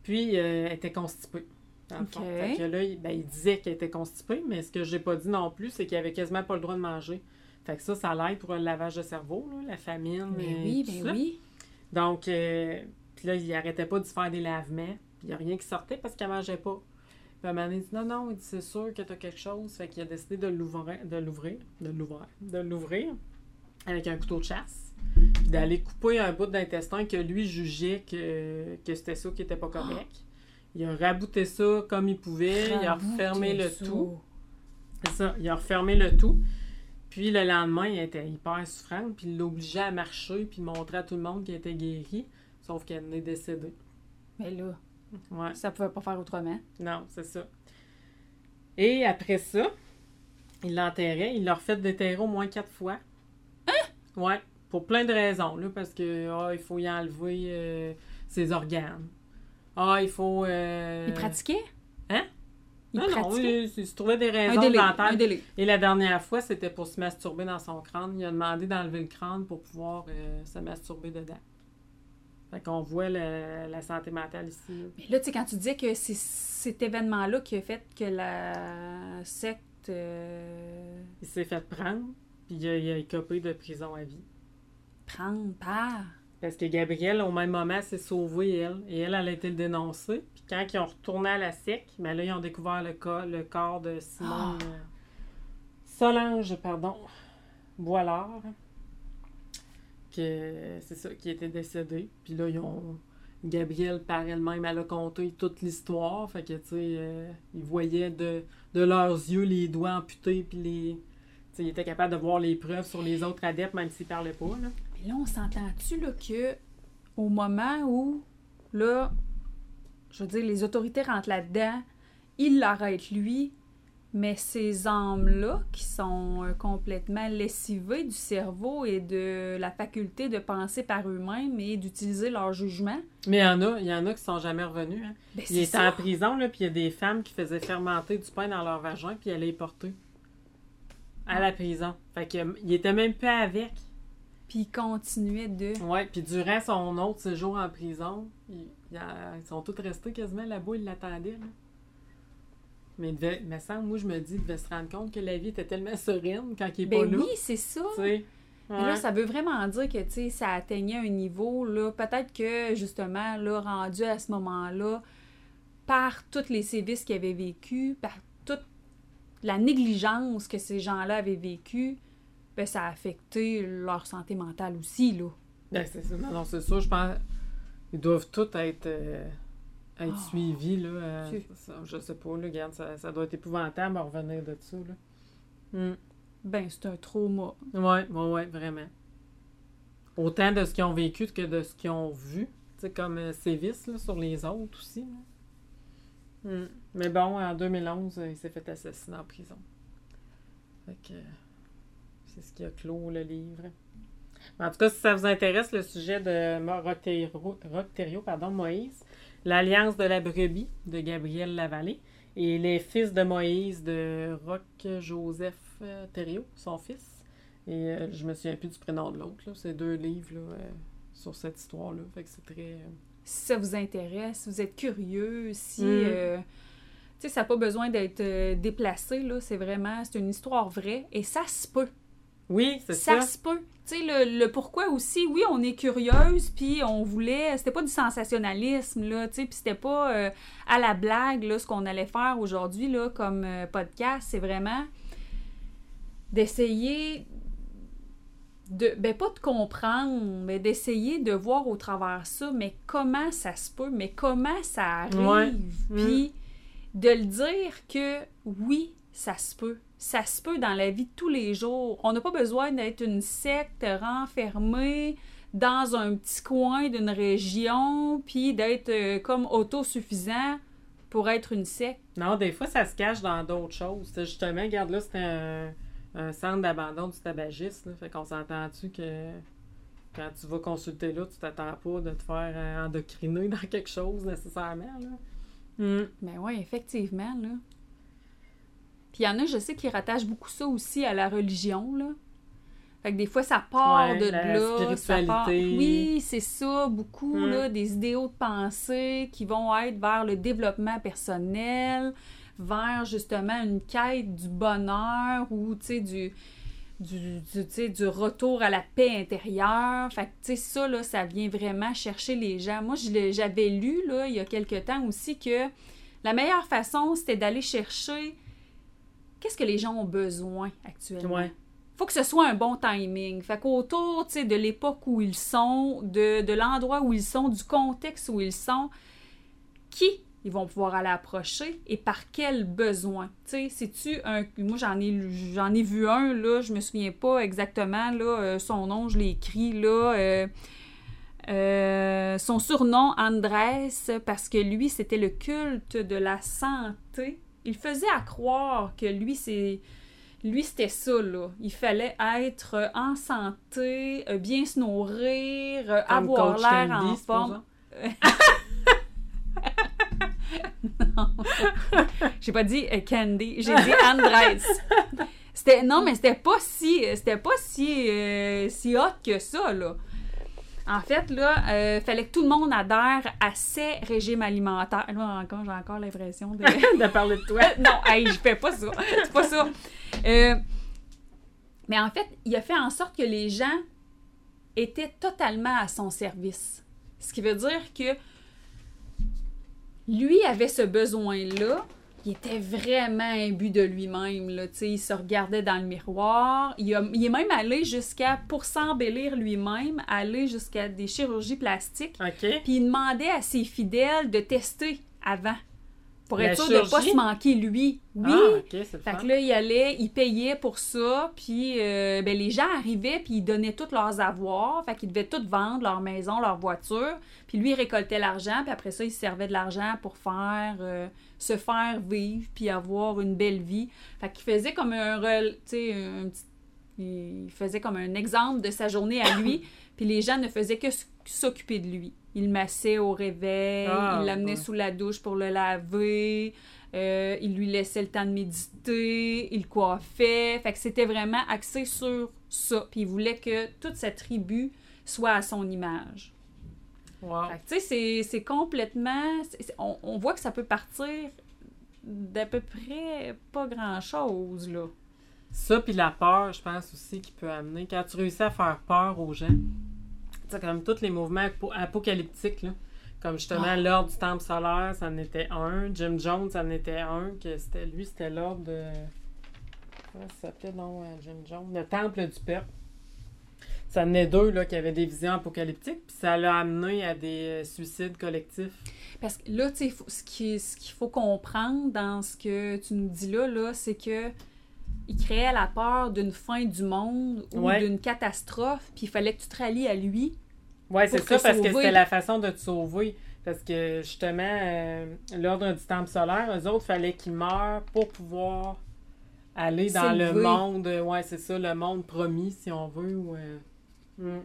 Puis, euh, elle était constipée. Dans le fond. Fait que là, il, ben, il disait qu'elle était constipée, mais ce que j'ai pas dit non plus, c'est qu'il avait quasiment pas le droit de manger. Fait que ça, ça l'aide pour le lavage de cerveau, là, la famine. Et oui, tout ben ça. oui. Donc, euh, puis là, il arrêtait pas de se faire des lavements. Puis il n'y a rien qui sortait parce qu'il mangeait pas. Puis à dit non, non, il dit c'est sûr que tu as quelque chose. Fait qu'il a décidé de l'ouvrir, de l'ouvrir, de l'ouvrir, de l'ouvrir avec un couteau de chasse. Puis d'aller couper un bout d'intestin que lui jugeait que, que c'était ça qui était pas correct. Il a rabouté ça comme il pouvait. il a refermé le ça. tout. C'est ça, il a refermé le tout. Puis le lendemain, il était hyper souffrante, puis il l'obligeait à marcher, puis il montrait à tout le monde qu'elle était guérie, sauf qu'elle est décédée. Mais là, Ouais, ça pouvait pas faire autrement. non, c'est ça. Et après ça, il l'enterrait, il l'a refait déterrer au moins quatre fois. Hein? Ouais, pour plein de raisons, là, parce que, ah, il faut y enlever euh, ses organes. Ah, il faut... euh, Il pratiquait? Hein? Il non, non, pratiquait? il, il se trouvait des raisons un délai. délai. Et la dernière fois, c'était pour se masturber dans son crâne. Il a demandé d'enlever le crâne pour pouvoir euh, se masturber dedans. Fait qu'on voit le- la santé mentale ici. Mais là, tu sais, quand tu disais que c'est cet événement-là qui a fait que la secte. euh, Il s'est fait prendre, puis il a, il a écopé de prison à vie. prendre part. Parce que Gabrielle, au même moment, s'est sauvée, elle. Et elle, elle a été le dénoncée. Puis quand ils ont retourné à la SEC, ben là, ils ont découvert le, cas, le corps de Simone... Ah. euh, Solange, pardon, Boilard. Que c'est ça, qui était décédée. Puis là, ils ont... Gabrielle, par elle-même, elle a conté toute l'histoire. Fait que, tu sais, euh, ils voyaient de, de leurs yeux les doigts amputés, puis les... Tu sais, ils étaient capables de voir les preuves sur les autres adeptes, même s'ils parlaient pas, là. Mais là, on s'entend-tu là, que au moment où, là, je veux dire, les autorités rentrent là-dedans, ils l'arrêtent lui, mais ces âmes-là qui sont euh, complètement lessivées du cerveau et de la faculté de penser par eux-mêmes et d'utiliser leur jugement, Mais il y en a, il y en a qui sont jamais revenus. Hein. ben Il était en prison, là, puis il y a des femmes qui faisaient fermenter du pain dans leur vagin, puis allaient les porter à la prison. Fait que, euh, il était même pas avec. Puis ils continuaient de... Ouais, puis durant son autre séjour en prison, il- il ils sont tous restés quasiment là-bas, ils l'attendaient. là. Mais il devait, me semble, moi je me dis, il devait se rendre compte que la vie était tellement sereine quand il est pas Ben là. oui, c'est ça. Tu sais. Mais là, ça veut vraiment dire que, tu sais, ça atteignait un niveau, là, peut-être que, justement, là, rendu à ce moment-là, par tous les sévices qu'ils avaient vécus, par toute la négligence que ces gens-là avaient vécue, ben, ça a affecté leur santé mentale aussi, là. Ben, c'est ça. Non, non, c'est ça. Je pense ils doivent tous être, euh, être suivis. Là, euh, Tu- ça, je sais pas. Là, regarde, ça, ça doit être épouvantable à revenir de ça. Là. Hmm. Ben, c'est un trauma. Ouais, ouais, ouais, vraiment. Autant de ce qu'ils ont vécu que de ce qu'ils ont vu. Tu sais, comme euh, sévices là, sur les autres aussi. là. Hmm. Mais bon, en 2011, euh, il s'est fait assassiner en prison. Fait que c'est ce qui a clos le livre. En tout cas, si ça vous intéresse, le sujet de Rock-Thériault, pardon, Moïse, l'Alliance de la brebis de Gabriel Lavallée et les fils de Moïse de Roque-Joseph euh, Thériault, son fils. Et euh, je me souviens plus du prénom de l'autre. là. C'est deux livres là, euh, sur cette histoire-là. Fait que c'est très... euh, Si ça vous intéresse, si vous êtes curieux, si... Mm. euh, tu sais, ça n'a pas besoin d'être déplacé, là. C'est vraiment... C'est une histoire vraie. Et ça se peut. Oui, c'est ça, ça. se peut. Tu sais, le, le pourquoi aussi, oui, on est curieuse, puis on voulait. C'était pas du sensationnalisme, là, tu sais, puis c'était pas euh, à la blague, là, ce qu'on allait faire aujourd'hui, là, comme euh, podcast. C'est vraiment d'essayer de. Ben, pas de comprendre, mais d'essayer de voir au travers ça, mais comment ça se peut, mais comment ça arrive, puis de le dire que oui, ça se peut. Ça se peut dans la vie de tous les jours. On n'a pas besoin d'être une secte renfermée dans un petit coin d'une région, puis d'être euh, comme autosuffisant pour être une secte. Non, des fois, ça se cache dans d'autres choses. Justement, regarde là, c'était un, un centre d'abandon du tabagisme. là. Fait qu'on s'entend-tu que quand tu vas consulter là, tu t'attends pas de te faire euh, endocriner dans quelque chose nécessairement. Là? Hmm. Ben oui, effectivement, là. Puis il y en a, je sais, qui rattachent beaucoup ça aussi à la religion, là. Fait que des fois, ça part Ouais, de la là. ça part-. Oui, c'est ça, beaucoup, Mm. là, des idéaux de pensée qui vont être vers le développement personnel, vers justement une quête du bonheur ou, tu sais, du, du, du, retour à la paix intérieure. Fait que, tu sais, ça, là, ça vient vraiment chercher les gens. Moi, j'avais lu, là, il y a quelque temps aussi, que la meilleure façon, c'était d'aller chercher qu'est-ce que les gens ont besoin actuellement? Ouais. faut que ce soit un bon timing. Fait qu'autour, tu sais, de l'époque où ils sont, de, de l'endroit où ils sont, du contexte où ils sont, qui ils vont pouvoir aller approcher et par quel besoin? Tu sais, c'est-tu un... Moi, j'en ai, j'en ai vu un, là, je me souviens pas exactement, là, euh, son nom, je l'ai écrit, là... euh, euh, son surnom, Andrés, parce que lui, c'était le culte de la santé. Il faisait à croire que lui, c'est... Lui, c'était ça, là. Il fallait être en santé, euh, bien se nourrir, euh, Comme avoir l'air en forme. supposons. j'ai pas dit euh, Candy, j'ai dit Andrés. C'était non, mais c'était pas si c'était pas si euh, si hot que ça là. En fait, là, euh, fallait que tout le monde adhère à ces régimes alimentaires. Là, encore, j'ai encore l'impression de... de parler de toi. non, hey, je fais pas ça. C'est pas ça. Euh, mais en fait, il a fait en sorte que les gens étaient totalement à son service. Ce qui veut dire que lui avait ce besoin-là. Il était vraiment imbu de lui-même. Là, tu sais, il se regardait dans le miroir. Il, a- il est même allé jusqu'à, pour s'embellir lui-même, aller jusqu'à des chirurgies plastiques. Puis il demandait à ses fidèles de tester avant. Pour La être sûr de ne pas se manquer lui. Oui. Ah, c'est le Fait fun. que là, il allait, il payait pour ça, puis euh, ben, les gens arrivaient, puis ils donnaient tous leurs avoirs, fait qu'ils devaient tout vendre, leur maison, leur voiture, puis lui, il récoltait l'argent, puis après ça, il se servait de l'argent pour faire, euh, se faire vivre, puis avoir une belle vie. Fait qu'il faisait comme un, rel- tu sais, un petit- il faisait comme un exemple de sa journée à lui, puis les gens ne faisaient que s'occuper de lui. Il massait au réveil, Ah, il l'amenait ouais. sous la douche pour le laver, euh, il lui laissait le temps de méditer, il coiffait. Fait que c'était vraiment axé sur ça. Puis il voulait que toute sa tribu soit à son image. Wow. Fait que tu sais, c'est- c'est complètement... on, on voit que ça peut partir d'à peu près pas grand-chose, là. Ça, puis la peur, je pense aussi, qui peut amener. Quand tu réussis à faire peur aux gens, comme tous les mouvements apo- apocalyptiques, là, comme justement Ah. l'ordre du temple solaire, ça en était un. Jim Jones, ça en était un. que c'était Lui, c'était l'ordre de. Comment ça s'appelait, non, euh, Jim Jones? Le temple du peuple. Ça en est deux là, qui avaient des visions apocalyptiques, puis ça l'a amené à des euh, suicides collectifs. Parce que là, tu sais, ce qui- ce qu'il faut comprendre dans ce que tu nous dis là, là c'est que il créait la peur d'une fin du monde ou Ouais. d'une catastrophe, puis il fallait que tu te rallies à lui. Ouais, c'est ça, parce que c'était la façon de te sauver. Parce que justement, euh, l'ordre du temple solaire, eux autres, fallait qu'ils meurent pour pouvoir aller dans le monde. euh, Ouais, c'est ça, le monde promis, si on veut. euh, mm.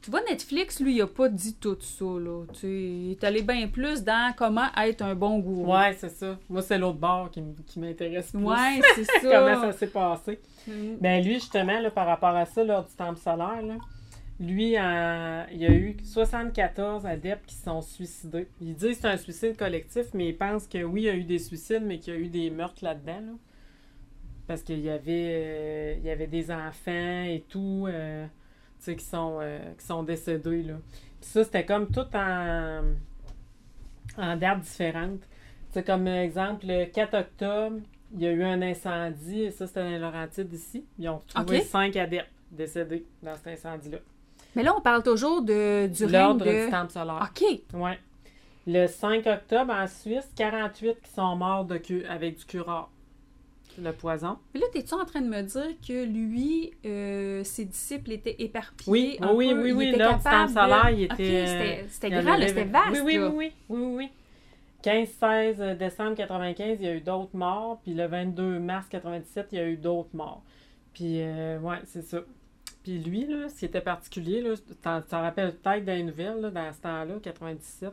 Tu vois, Netflix, lui, il a pas dit tout ça, là. Tu il est allé bien plus dans comment être un bon gourou. Ouais, c'est ça. Moi, c'est l'autre bord qui, m'intéresse plus. Ouais, c'est ça. Comment ça s'est passé. Mm. Ben lui, justement, là, par rapport à ça, lors du temple solaire, là, lui, en- il y a eu 74 adeptes qui se sont suicidés. Ils disent que c'est un suicide collectif, mais ils pensent que oui, il y a eu des suicides, mais qu'il y a eu des meurtres là-dedans. là. Parce qu'il y avait, euh, il y avait des enfants et tout, euh, tu sais, qui sont, euh, qui sont décédés. Là. Puis ça, c'était comme tout en, en dates différentes. C'est comme euh, exemple, le 4 octobre, il y a eu un incendie, et ça, c'était dans les Laurentides ici. Ils ont trouvé Ok. cinq adeptes décédés dans cet incendie-là. Mais là, on parle toujours de, du règne L'ordre de... du temple solaire. OK. Ouais. Le 5 octobre, en Suisse, 48 qui sont morts de cu- avec du curare. Le poison. Mais là, t'es-tu en train de me dire que lui, euh, ses disciples étaient éparpillés? Oui, un oui, peu? oui, Il oui, l'ordre du solaire, il était, c'était- c'était en grand, avait- c'était vaste. Oui, oui, là. oui, oui, oui, oui, oui. 15-16 décembre 95, il y a eu d'autres morts. Puis le 22 mars 97, il y a eu d'autres morts. Puis, euh, ouais, c'est ça. Puis lui, là, ce qui était particulier, là, t'en t'en rappelles peut-être dans les nouvelles, là, dans ce temps-là, 97,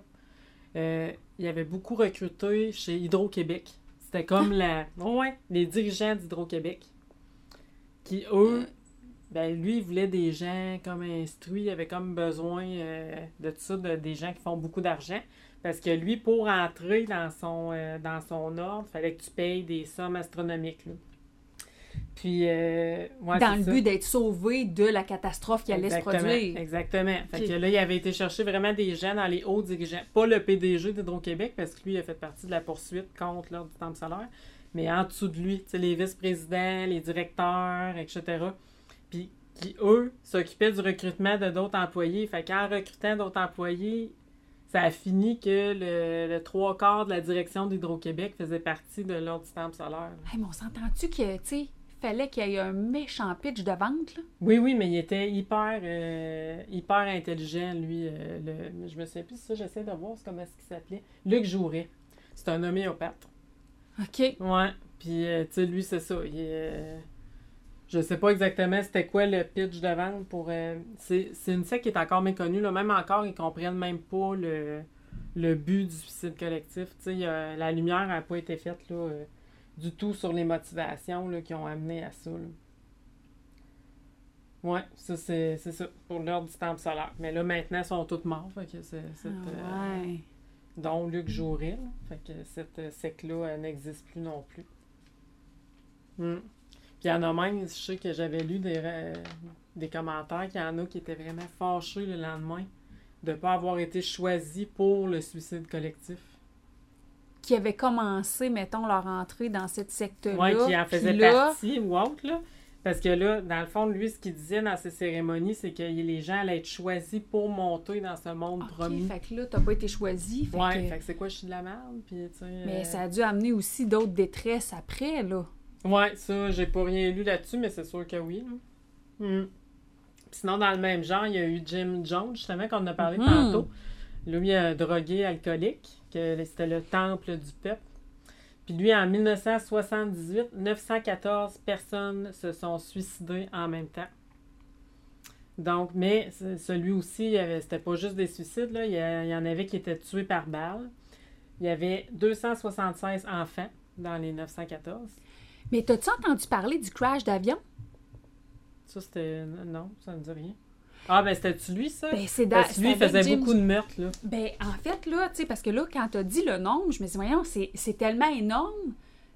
euh, il avait beaucoup recruté chez Hydro-Québec. C'était comme la... Ouais, les dirigeants d'Hydro-Québec. Qui, eux, ben lui, il voulait des gens comme instruits, il avait comme besoin euh, de tout ça, de, des gens qui font beaucoup d'argent. Parce que lui, pour entrer dans son, euh, dans son ordre, il fallait que tu payes des sommes astronomiques. là. Puis, euh, ouais, dans le ça. but d'être sauvé de la catastrophe qui allait Exactement, se produire. Exactement. Fait que là, il avait été chercher vraiment des gens dans les hauts dirigeants. Pas le PDG d'Hydro-Québec, parce que lui, il a fait partie de la poursuite contre l'ordre du temple solaire. Mais en dessous de lui, tu sais, les vice-présidents, les directeurs, etc. Puis qui, eux, s'occupaient du recrutement de d'autres employés. Fait qu'en recrutant d'autres employés, ça a fini que le, le trois quarts de la direction d'Hydro-Québec faisait partie de l'ordre du temple solaire. Hey, mais on s'entend-tu que, tu sais, fallait qu'il y ait un méchant pitch de vente, là? Oui, oui, mais il était hyper, euh, hyper intelligent, lui. euh, le, je me souviens plus ça, j'essaie de voir comment est-ce qu'il s'appelait. Luc Jouret. C'est un homéopathe. OK. Ouais. Puis, euh, tu sais, lui, c'est ça. Il je sais pas exactement c'était quoi le pitch de vente pour. c'est une secte qui est encore méconnue. Là. Même encore, ils comprennent même pas le, le but du suicide collectif. Tu sais, la lumière n'a pas été faite là, du tout sur les motivations là, qui ont amené à ça. Là. Ouais, ça c'est ça, pour l'heure du temple solaire. Mais là, maintenant, ils sont tous morts. Fait que c'est, ah, euh, dont Luc. Fait que cette euh, secte-là, n'existe plus non plus. Hmm. Puis il y en a même, je sais que j'avais lu des, des commentaires qu'il y en a qui étaient vraiment fâchés le lendemain de ne pas avoir été choisi pour le suicide collectif. Qui avaient commencé, mettons, leur entrée dans cette secte-là. Oui, qui en faisait partie ou autre, là. Parce que là, dans le fond, lui, ce qu'il disait dans ces cérémonies, c'est que les gens allaient être choisis pour monter dans ce monde okay, promis. fait que là, t'as pas été choisi. Fait ouais, fait que c'est quoi, je suis de la merde, puis tu sais... Mais euh, ça a dû amener aussi d'autres détresses après, là. Ouais, ça, j'ai pas rien lu là-dessus, mais c'est sûr que oui. Hmm. Sinon, dans le même genre, il y a eu Jim Jones, justement, qu'on a parlé Mhm. tantôt. Lui, un drogué alcoolique, que c'était le temple du peuple. Puis lui, en 1978, 914 personnes se sont suicidées en même temps. Donc, mais ce- celui aussi, c'était pas juste des suicides, là. Il y en avait qui étaient tués par balle. Il y avait 276 enfants dans les 914. Mais t'as-tu entendu parler du crash d'avion? Ça, c'était. Non, ça ne dit rien. Ah, ben, c'était-tu lui, ça? Ben, c'est da- Parce que lui, il faisait Jim- beaucoup de meurtres, là. Ben, en fait, là, tu sais, parce que là, quand t'as dit le nombre, je me dis, voyons, c'est tellement énorme.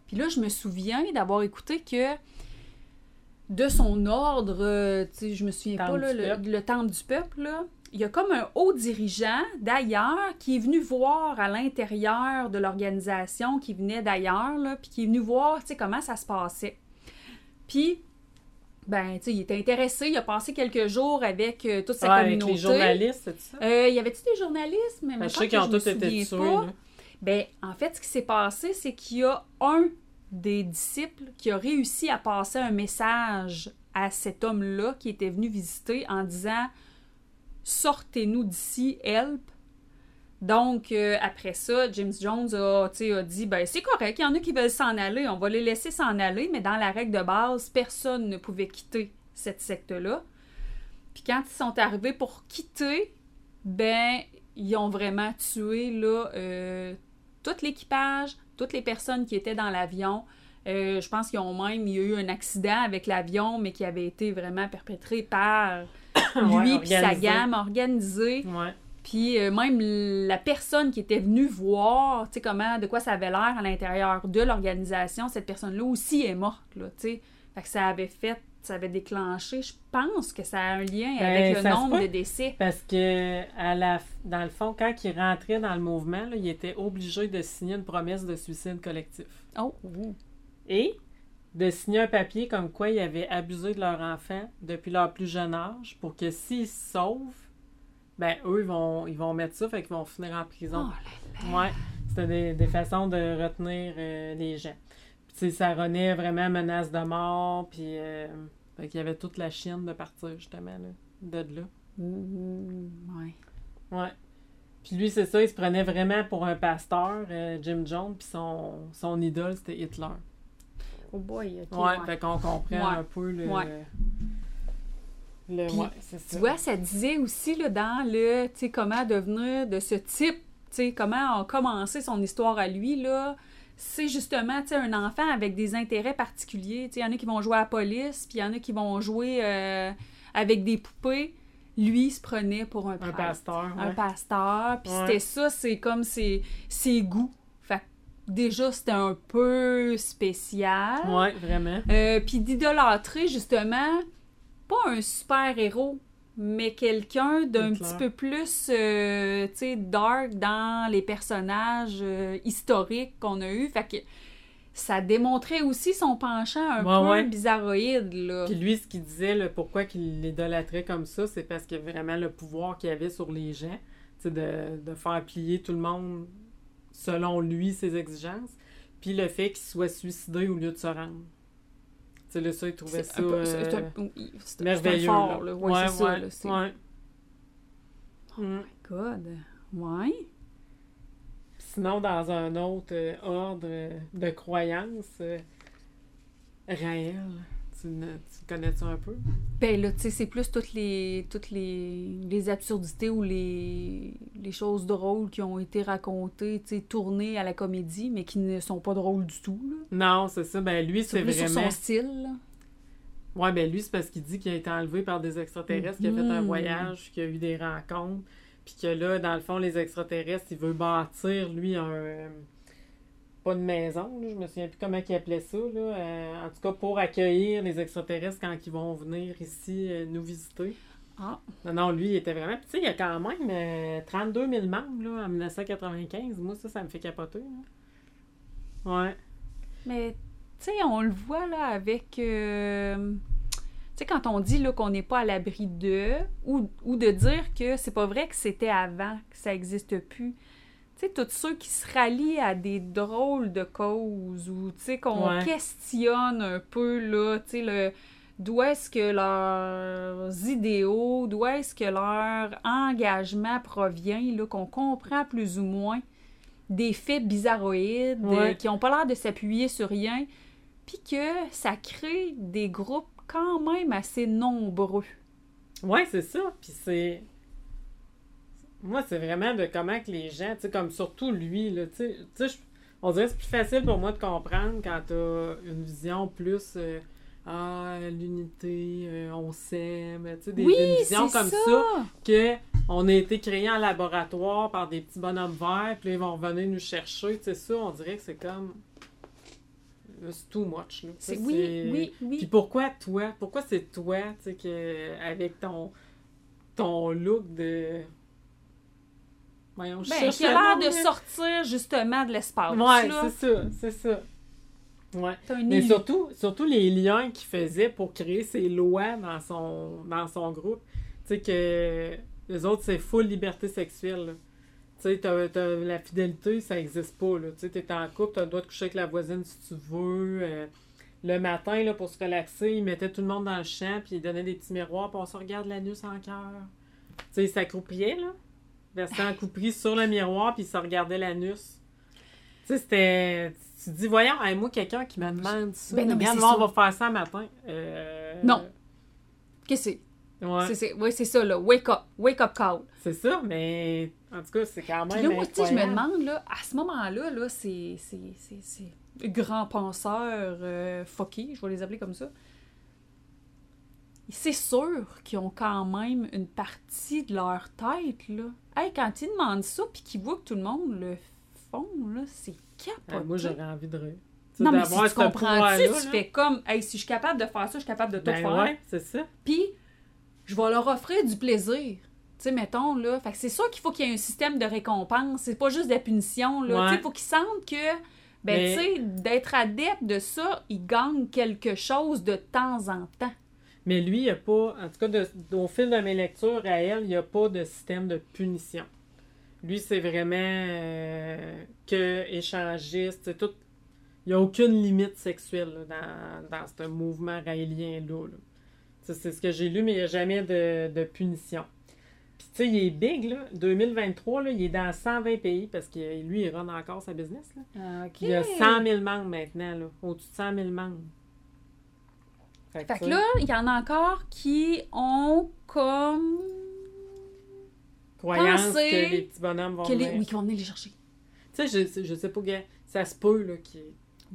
Puis là, je me souviens d'avoir écouté que de son ordre, euh, tu sais, je me souviens Temple pas, là, le, le temple du peuple, là, il y a comme un haut dirigeant d'ailleurs qui est venu voir à l'intérieur de l'organisation, qui venait d'ailleurs, là, puis qui est venu voir, tu sais, comment ça se passait. Puis, ben, tu sais, il était intéressé, il a passé quelques jours avec euh, toute sa avec communauté. les journalistes, c'est ça? Euh, y avait-tu des journalistes? Mais Ben, je sais qu'ils ont tous été tués. Ben, en fait, ce qui s'est passé, c'est qu'il y a un des disciples qui a réussi à passer un message à cet homme-là qui était venu visiter en disant Sortez-nous d'ici, help. Donc, euh, après ça, James Jones a, dit ben c'est correct, il y en a qui veulent s'en aller, on va les laisser s'en aller, mais dans la règle de base, personne ne pouvait quitter cette secte-là. Puis quand ils sont arrivés pour quitter, ben, ils ont vraiment tué là, euh, tout l'équipage, toutes les personnes qui étaient dans l'avion. Euh, je pense qu'ils ont même, il y a eu un accident avec l'avion, mais qui avait été vraiment perpétré par lui Ouais, puis sa gamme organisée. Ouais. Puis euh, même la personne qui était venue voir, tu sais, comment, de quoi ça avait l'air à l'intérieur de l'organisation, cette personne-là aussi est morte, là, tu sais. Fait que ça avait fait, ça avait déclenché, je pense que ça a un lien Ben, avec le nombre de décès. Parce que, à la, dans le fond, quand il rentrait dans le mouvement, là, il était obligé de signer une promesse de suicide collectif. Oh! Et de signer un papier comme quoi ils avaient abusé de leur enfant depuis leur plus jeune âge pour que s'ils se sauvent, ben eux, ils vont, ils vont mettre ça, fait qu'ils vont finir en Oh prison. là! Ouais, c'était des, des façons de retenir euh, les gens. Puis, ça renaît vraiment menace de mort, puis euh, fait qu'il y avait toute la chienne de partir, justement, là, de là. Mm, ouais. Ouais. Puis lui, c'est ça, il se prenait vraiment pour un pasteur, euh, Jim Jones, puis son, son idole, c'était Hitler. Oh boy, ok. ouais, ouais. fait qu'on comprend Ouais. un peu le... Ouais. Le Puis, ouais, c'est ça. Tu vois, ça disait aussi là, dans le, tu sais, comment devenir de ce type, tu sais, comment a commencé son histoire à lui, là. C'est justement, tu sais, un enfant avec des intérêts particuliers. Tu sais, il y en a qui vont jouer à la police, puis il y en a qui vont jouer euh, avec des poupées. Lui, il se prenait pour un, pasteur, un pasteur. Puis Ouais. c'était ça, c'est comme ses, ses goûts. Déjà, c'était un peu spécial. Ouais, vraiment. Euh, Puis d'idolâtrer, justement, pas un super-héros, mais quelqu'un d'un petit peu plus, euh, tu sais, dark dans les personnages euh, historiques qu'on a eus. Fait que ça démontrait aussi son penchant un Ouais, peu ouais. bizarroïde, là. Puis lui, ce qu'il disait, pourquoi qu'il l'idolâtrait comme ça, c'est parce que vraiment le pouvoir qu'il avait sur les gens, tu sais, de, de faire plier tout le monde selon lui, ses exigences, puis le fait qu'il soit suicidé au lieu de se rendre. Tu sais, là, ça, il trouvait C'est ça peu- euh, un- merveilleux. fort, là. là. Ouais, c'est ça, là, ouais. Oh Mm. my God. Ouais. Sinon, dans un autre euh, ordre euh, de croyance, euh, Raël, tu connais ça un peu? Ben là, tu sais, c'est plus toutes les toutes les, les absurdités ou les, les choses drôles qui ont été racontées, tu sais, tournées à la comédie, mais qui ne sont pas drôles du tout, là. Non, c'est ça. Ben lui, c'est C'est plus sur vraiment... son style, là. Ouais, ben lui, c'est parce qu'il dit qu'il a été enlevé par des extraterrestres, qu'il a fait un Mhm. voyage, qu'il a eu des rencontres, puis que là, dans le fond, les extraterrestres, il veut bâtir, lui, un... euh, pas de maison, là, je me souviens plus comment il appelait ça, là. euh, en tout cas, pour accueillir les extraterrestres quand ils vont venir ici euh, nous visiter. Ah, Non, non, lui, il était vraiment... Puis tu sais, il y a quand même euh, 32 000 membres, là, en 1995. Moi, ça, ça me fait capoter, là. Ouais. mais tu sais, on le voit, là, avec... euh, Tu sais, quand on dit, qu'on n'est pas à l'abri de, ou, ou de dire que c'est pas vrai que c'était avant, que ça existe plus. Tu sais, tous ceux qui se rallient à des drôles de causes, ou, tu sais, qu'on Ouais. questionne un peu, là, tu sais, le... D'où est-ce que leurs idéaux, d'où est-ce que leur engagement provient, là, qu'on comprend plus ou moins des faits bizarroïdes, Ouais. euh, qui n'ont pas l'air de s'appuyer sur rien, puis que ça crée des groupes quand même assez nombreux. Ouais, c'est ça. Puis c'est. Moi, c'est vraiment de comment que les gens, tu sais, comme surtout lui, là, tu sais, on dirait que c'est plus facile pour moi de comprendre quand t'as une vision plus. euh, ah, l'unité, euh, on s'aime, tu sais, des, oui, une vision ça! comme ça, que on a été créé en laboratoire par des petits bonhommes verts, puis là, ils vont revenir nous chercher, tu sais, ça, on dirait que c'est comme. là, C'est too much, là. Ça, C'est- Oui, oui, puis oui. pourquoi toi? Pourquoi c'est toi, tu sais, que, avec ton, ton look de... Voyons, je Ben, qui a l'air de sortir justement de l'espace. Ouais, c'est ça, c'est ça. Ouais. Mais surtout, surtout les liens qu'il faisait pour créer ses lois dans son, dans son groupe. Tu sais que les autres, c'est full liberté sexuelle. Tu sais, t'as- t'as- la fidélité, ça existe pas. Tu sais, t'es en couple, t'as le droit de coucher avec la voisine si tu veux. euh, le matin, là, pour se relaxer, il mettait tout le monde dans le champ, puis il donnait des petits miroirs, puis on se regarde l'anus en cœur. Tu sais, il s'accroupiait, là. Versait en coupris sur le miroir, puis il se regardait l'anus. Tu sais, c'était... Tu te dis, voyons, hey, moi, quelqu'un qui me demande ça, Ben non, mais regarde, c'est moi, ça. on va faire ça matin. Euh, Non. Qu'est-ce que c'est? Ouais, C'est- ça, là. Wake up. Wake up call. c'est ça, mais en tout cas, c'est quand Puis même là, moi, tu sais, je me demande, là, à ce moment-là, là, c'est... c'est- c'est- c'est grands penseurs euh, fuckés, je vais les appeler comme ça. C'est sûr qu'ils ont quand même une partie de leur tête, là. Hey, quand ils demandent ça, puis qu'ils voient que tout le monde le font, là, c'est capoté. Ah, moi, j'aurais envie de rire. Non, mais si tu comprends-tu, tu fais comme, hey, si je suis capable de faire ça, je suis capable de tout Ben faire. ouais, c'est ça. Puis, je vais leur offrir du plaisir. Tu sais, mettons, là. Fait que c'est sûr qu'il faut qu'il y ait un système de récompense. C'est pas juste de la punition, là. Ouais. Tu sais, faut qu'ils sentent que, ben, Mais- tu sais, d'être adepte de ça, ils gagnent quelque chose de temps en temps. Mais lui, il n'y a pas, en tout cas, de- au fil de mes lectures à elle, il n'y a pas de système de punition. Lui, c'est vraiment euh, que échangiste, c'est tout. Il n'y a aucune limite sexuelle là, dans, dans ce mouvement raélien-là. là. C'est ce que j'ai lu, mais il n'y a jamais de, de punition. Puis, tu sais, il est big, là. 2023, là, il est dans 120 pays parce que lui, il run encore sa business. Là. OK. Il y a 100 000 membres maintenant, là. Au-dessus de 100 000 membres. Fait que là, il y en a encore qui ont comme. croyance que les petits bonhommes vont que les... venir. Oui, qui vont venir les chercher. Tu sais, je, je sais pas, gars, ça se peut, là, qui...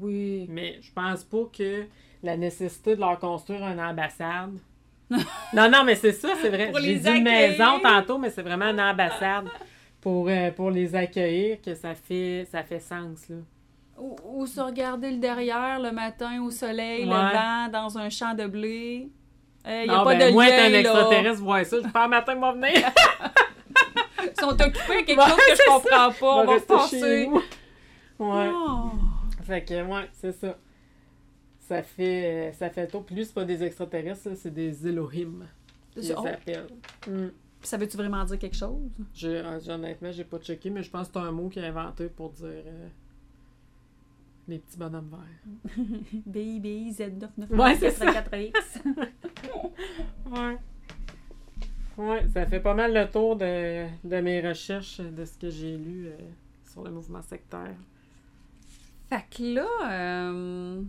Oui. mais je pense pas que la nécessité de leur construire une ambassade. non, non, mais c'est ça, c'est vrai. Pour J'ai les dit maison tantôt, mais c'est vraiment une ambassade pour, euh, pour les accueillir que ça fait, ça fait sens, là. Ou, ou se regarder le derrière le matin au soleil, Ouais. le vent dans un champ de blé. Il n'y a non, pas ben, de moi, lien, un là. extraterrestre, ça, je pas matin, moi venir. Ils sont occupés à quelque Ouais, chose que je comprends pas. On va nous. Ouais. Oh. Fait que, ouais, c'est ça. Ça fait, ça fait tour. Puis lui, c'est pas des extraterrestres, c'est des Elohim. Ils Oh. s'appellent. Mm. Ça veut-tu vraiment dire quelque chose? Euh, honnêtement, j'ai pas checké, mais je pense que c'est un mot qu'il a inventé pour dire euh, les petits bonhommes verts. BIBI Z99 Ouais, c'est ça. 84X. Ouais. Ouais, ça fait pas mal le tour de, de mes recherches, de ce que j'ai lu euh, sur le mouvement sectaire. fait que là, euh,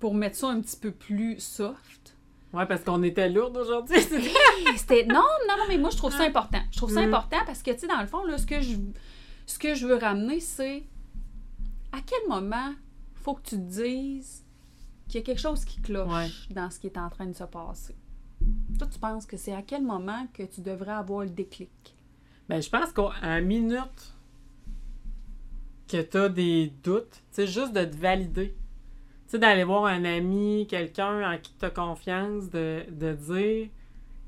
pour mettre ça un petit peu plus soft. Ouais, parce qu'on était lourd aujourd'hui. C'était non, non, non, mais moi je trouve ça important. Je trouve ça Mm. important parce que tu sais dans le fond là, ce que je ce que je veux ramener c'est à quel moment faut que tu te dises qu'il y a quelque chose qui cloche Ouais. dans ce qui est en train de se passer? Toi, tu penses que c'est à quel moment que tu devrais avoir le déclic? Ben, je pense qu'à une minute que tu as des doutes, sais, juste de te valider. Tu sais, d'aller voir un ami, quelqu'un en qui tu as confiance, de, de dire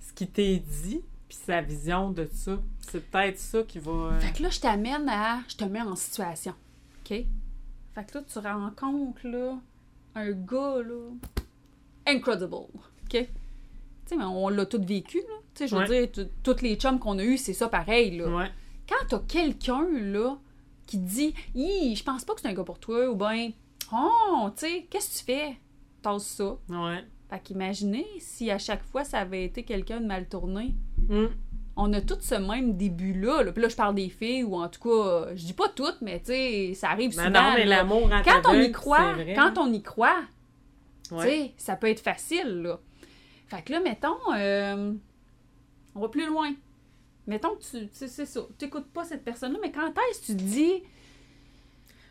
ce qui t'est dit, puis sa vision de ça. C'est peut-être ça qui va. euh, Fait que là, je t'amène à. Je te mets en situation. OK? Fait que là, tu rencontres, là, un gars, là. Incredible. OK? Tu sais, mais on l'a tout vécu, là. Tu sais, je veux Ouais. dire, toutes les chums qu'on a eus, c'est ça pareil, là. Ouais. Quand t'as quelqu'un, là, qui dit, Hi, je pense pas que c'est un gars pour toi, ou ben, oh, tu sais, qu'est-ce que tu fais? Tasse ça. Ouais. Fait qu'imaginez si à chaque fois ça avait été quelqu'un de mal tourné. Hum. On a tout ce même début-là. Là. Puis là, je parle des filles, ou en tout cas, je dis pas toutes, mais tu sais, ça arrive Ben souvent. non, mais là. l'amour rend Quand on y croit, quand on y croit, tu Ouais. sais, ça peut être facile, là. Fait que là, mettons, euh, on va plus loin. Mettons que tu, c'est ça, pas cette personne-là, mais quand est-ce que tu te dis,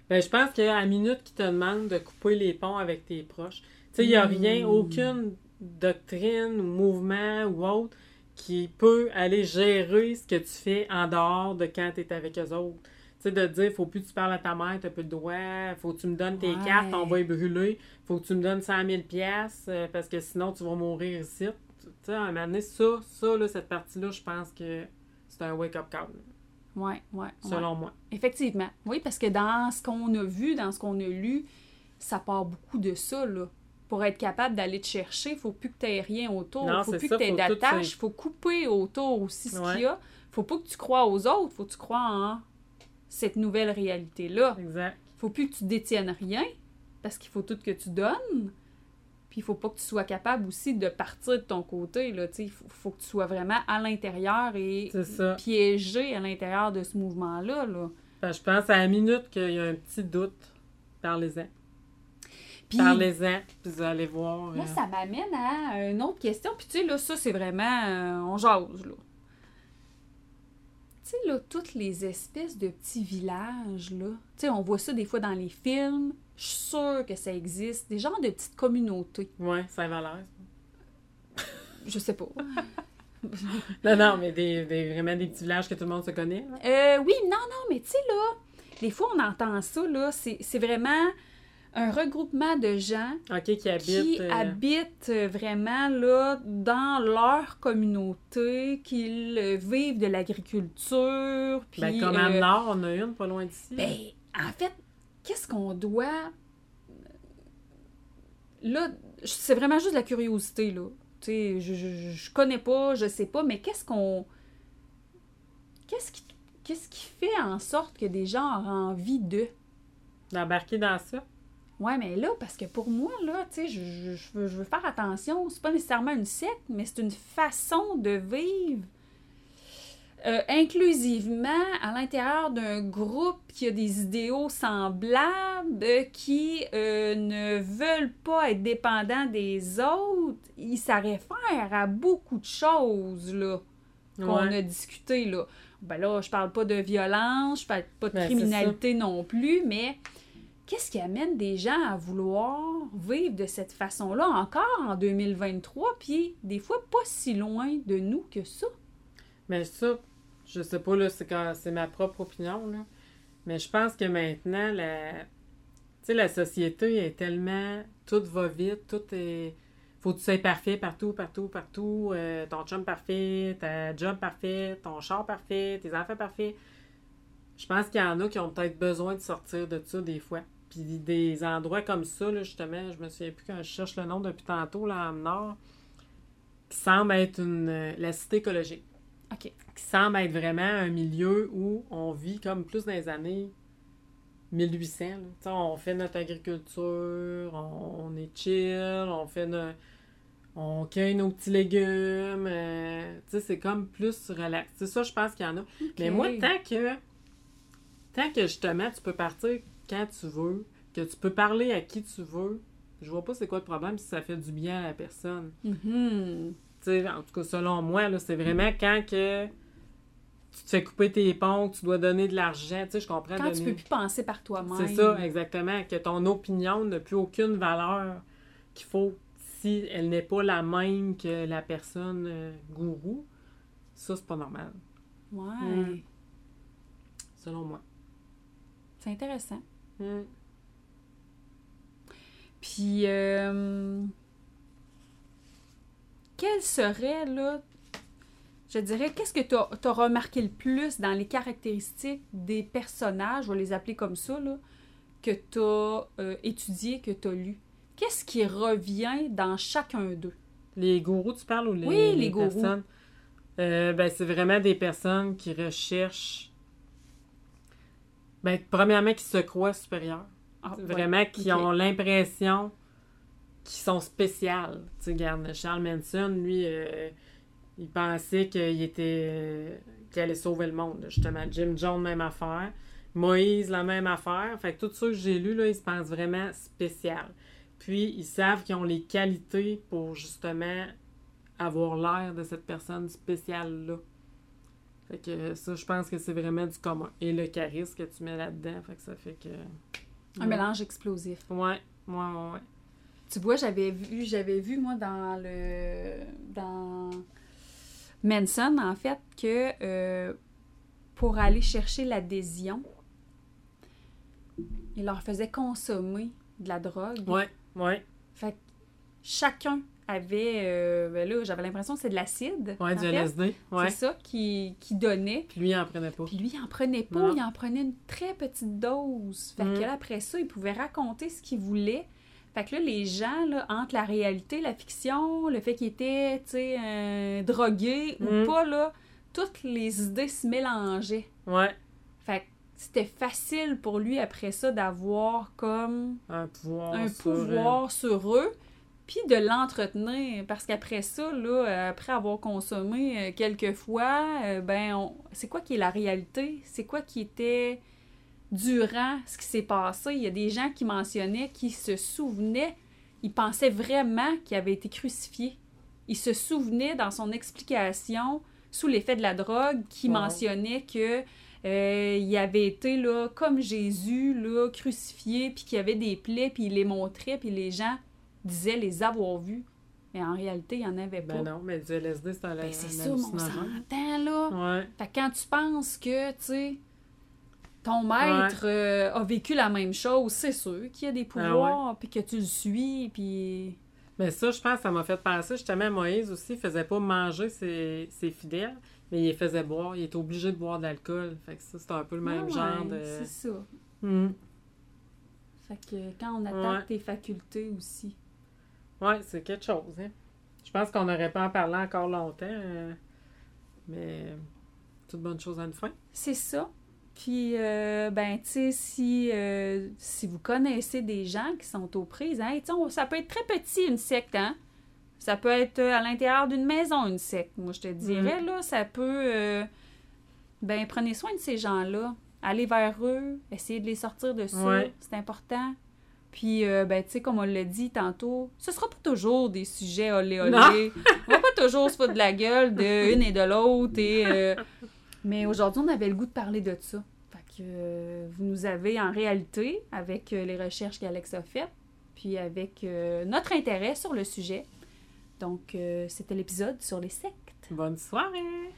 Ben, je pense qu'à la minute qui te demande de couper les ponts avec tes proches, tu sais, il n'y a rien, Mm. aucune doctrine ou mouvement ou autre qui peut aller gérer ce que tu fais en dehors de quand tu es avec eux autres. Tu sais, de dire, faut plus que tu parles à ta mère, t'as plus le droit, faut que tu me donnes tes Ouais. cartes, on va les brûler, faut que tu me donnes 100 000 piastres, euh, parce que sinon tu vas mourir ici. Tu sais, à un moment donné, ça, ça, là, cette partie-là, je pense que c'est un wake-up call, ouais, ouais. selon moi. Effectivement. Oui, parce que dans ce qu'on a vu, dans ce qu'on a lu, ça part beaucoup de ça, là. Pour être capable d'aller te chercher, il faut plus que tu aies rien autour. Non, Il faut plus ça, que tu aies d'attache. Il faut couper autour aussi ce Ouais. qu'il y a. faut pas que tu crois aux autres. faut que tu crois en cette nouvelle réalité-là. Exact. faut plus que tu détiennes rien parce qu'il faut tout que tu donnes. Puis il faut pas que tu sois capable aussi de partir de ton côté. Là, il faut, faut que tu sois vraiment à l'intérieur et piégé à l'intérieur de ce mouvement-là. Là. Fait, je pense à la minute qu'il y a un petit doute, parlez-en. Puis, Parlez-en, puis vous allez voir. Moi, euh, ça m'amène à une autre question. Puis, tu sais, là, ça, c'est vraiment. euh, on jase, là. Tu sais, là, toutes les espèces de petits villages, là. Tu sais, on voit ça des fois dans les films. Je suis sûre que ça existe. Des genres de petites communautés. Ouais, Saint-Valère. Je sais pas. Non, non, mais des, des- vraiment des petits villages que tout le monde se connaît. là. Euh, oui, non, non, mais tu sais, là, des fois, on entend ça, là. C'est vraiment un regroupement de gens qui habitent. qui euh, habitent euh, vraiment là dans leur communauté, qu'ils euh, vivent de l'agriculture, puis ben, comme à euh, Nord, on a une pas loin d'ici. ben, en fait, qu'est-ce qu'on doit là, c'est vraiment juste de la curiosité là. Tu sais, je, je, je connais pas, je sais pas, mais qu'est-ce qu'on qu'est-ce qui qu'est-ce qui fait en sorte que des gens auront envie de? D'embarquer dans ça. Ouais, mais là, parce que pour moi, là, tu sais, je, je- je veux, je veux faire attention. C'est pas nécessairement une secte, mais c'est une façon de vivre euh, inclusivement à l'intérieur d'un groupe qui a des idéaux semblables, euh, qui euh, ne veulent pas être dépendants des autres. Ils ça réfère à beaucoup de choses, là qu'on Ouais. a discuté, là. Ben là, je parle pas de violence, je parle pas de Ben, criminalité non plus, mais qu'est-ce qui amène des gens à vouloir vivre de cette façon-là encore en 2023, puis des fois pas si loin de nous que ça? Mais ça, je sais pas, là, c'est quand c'est ma propre opinion, là. Mais je pense que maintenant, la... La société est tellement... Tout va vite, tout est... Faut que tu sois parfait partout, partout, partout. euh, ton chum parfait, ta job parfait, ton char parfait, tes enfants parfaits. Je pense qu'il y en a qui ont peut-être besoin de sortir de ça des fois. Puis des endroits comme ça, là, justement, je me souviens plus quand je cherche le nom depuis tantôt, là, en Nord, qui semble être une, euh, la cité écologique OK. qui semble être vraiment un milieu où on vit comme plus dans les années 1800. là. Tu sais, On fait notre agriculture, on, on est chill, on fait no- on cueille nos petits légumes. euh, tu sais, c'est comme plus relax. C'est ça, je pense qu'il y en a. Mais moi, tant que, tant que justement, tu peux partir quand tu veux, que tu peux parler à qui tu veux, Je vois pas c'est quoi le problème si ça fait du bien à la personne. Mhm. Tu sais, en tout cas, selon moi, c'est vraiment quand que tu te fais couper tes ponts, que tu dois donner de l'argent. Tu sais, je comprends. Quand tu donner- peux plus penser par toi-même. C'est ça, exactement. Que ton opinion n'a plus aucune valeur qu'il faut si elle n'est pas la même que la personne euh, gourou. Ça, c'est pas normal, Ouais. Mm. selon moi. C'est intéressant. Mm. Puis, euh, quel serait, là, je dirais, qu'est-ce que tu as, remarqué le plus dans les caractéristiques des personnages, je vais les appeler comme ça, là, que tu as étudié, que tu as lu? Qu'est-ce qui revient dans chacun d'eux? Les gourous, tu parles ou les, Oui, les gourous. personnes? Euh, ben, c'est vraiment des personnes qui recherchent. Ben, premièrement, qui se croient supérieures. Ah, ouais. Vraiment, qui ok. ont l'impression qu'ils sont spéciales. Tu sais, regarde, Charles Manson, lui, euh, il pensait qu'il était. euh, qu'il allait sauver le monde, justement. Jim Jones, même affaire. Moïse, la même affaire. Fait que tout ça que j'ai lu, là, ils se pensent vraiment spécial. Puis, ils savent qu'ils ont les qualités pour, justement, avoir l'air de cette personne spéciale-là. Fait que ça, je pense que c'est vraiment du commun. Et le charisme que tu mets là-dedans, fait que ça fait que... Un mélange explosif. Ouais, ouais, ouais, ouais. Tu vois, j'avais vu, j'avais vu, moi, dans le. dans Manson, en fait, que euh, pour aller chercher l'adhésion, il leur faisait consommer de la drogue. Ouais, ouais. Fait que chacun avait. euh, ben là, j'avais l'impression que c'est de l'acide. Ouais, du fait. LSD. Ouais. C'est ça qui, qui donnait. Puis lui, il en prenait pas. Puis lui, il en prenait pas, Non. il en prenait une très petite dose. Fait Mm. que là, après ça, il pouvait raconter ce qu'il voulait. Fait que là, les gens, là, entre la réalité, la fiction, le fait qu'il était, tu sais, euh, drogué Mm. ou pas, là, toutes les idées se mélangeaient. Ouais. Fait que c'était facile pour lui, après ça, d'avoir comme Un pouvoir. un sur, pouvoir sur eux, puis de l'entretenir. Parce qu'après ça, là, euh, après avoir consommé euh, quelques fois, euh, ben, on- c'est quoi qui est la réalité? C'est quoi qui était durant ce qui s'est passé? Il y a des gens qui mentionnaient, qui se souvenaient, ils pensaient vraiment qu'il avait été crucifié. Il se souvenait dans son explication, sous l'effet de la drogue, qui Wow. mentionnait que euh, il avait été là comme Jésus là crucifié puis qu'il y avait des plaies puis il les montrait puis les gens disaient les avoir vus mais en réalité il y en avait pas Ben non, mais du LSD, c'est un, Ben, c'est ça mon s'entend là Ouais. fait que quand tu penses que tu sais ton maître euh, a vécu la même chose c'est sûr qu'il y a des Ah pouvoirs puis que tu le suis puis Mais ça, je pense, ça m'a fait penser justement Moïse aussi. Il faisait pas manger ses, ses fidèles, mais il les faisait boire. Il était obligé de boire de l'alcool. Fait que ça, c'est un peu le même Ouais, genre de. c'est ça Hmm. fait que quand on attaque Ouais. tes facultés aussi Ouais, c'est quelque chose. Hein. Je pense qu'on n'aurait pas en parler encore longtemps. euh, mais toute bonne chose à une fin. C'est ça. Puis, euh, ben, tu sais, si, euh, si vous connaissez des gens qui sont aux prises, hein, on- ça peut être très petit, une secte, hein? Ça peut être euh, à l'intérieur d'une maison, une secte. Moi, je te dirais, là, ça peut... ben, prenez soin de ces gens-là. Allez vers eux, essayez de les sortir de ça. Ouais. C'est important. Puis, euh, ben, tu sais, comme on l'a dit tantôt, ce sera pas toujours des sujets olé olé. On va pas toujours se foutre de la gueule de une et de l'autre. Et, euh, mais aujourd'hui, on avait le goût de parler de ça. Fait que euh, vous nous avez en réalité, avec les recherches qu'Alex a faites, puis avec notre intérêt sur le sujet. Donc, c'était l'épisode sur les sectes. Bonne soirée!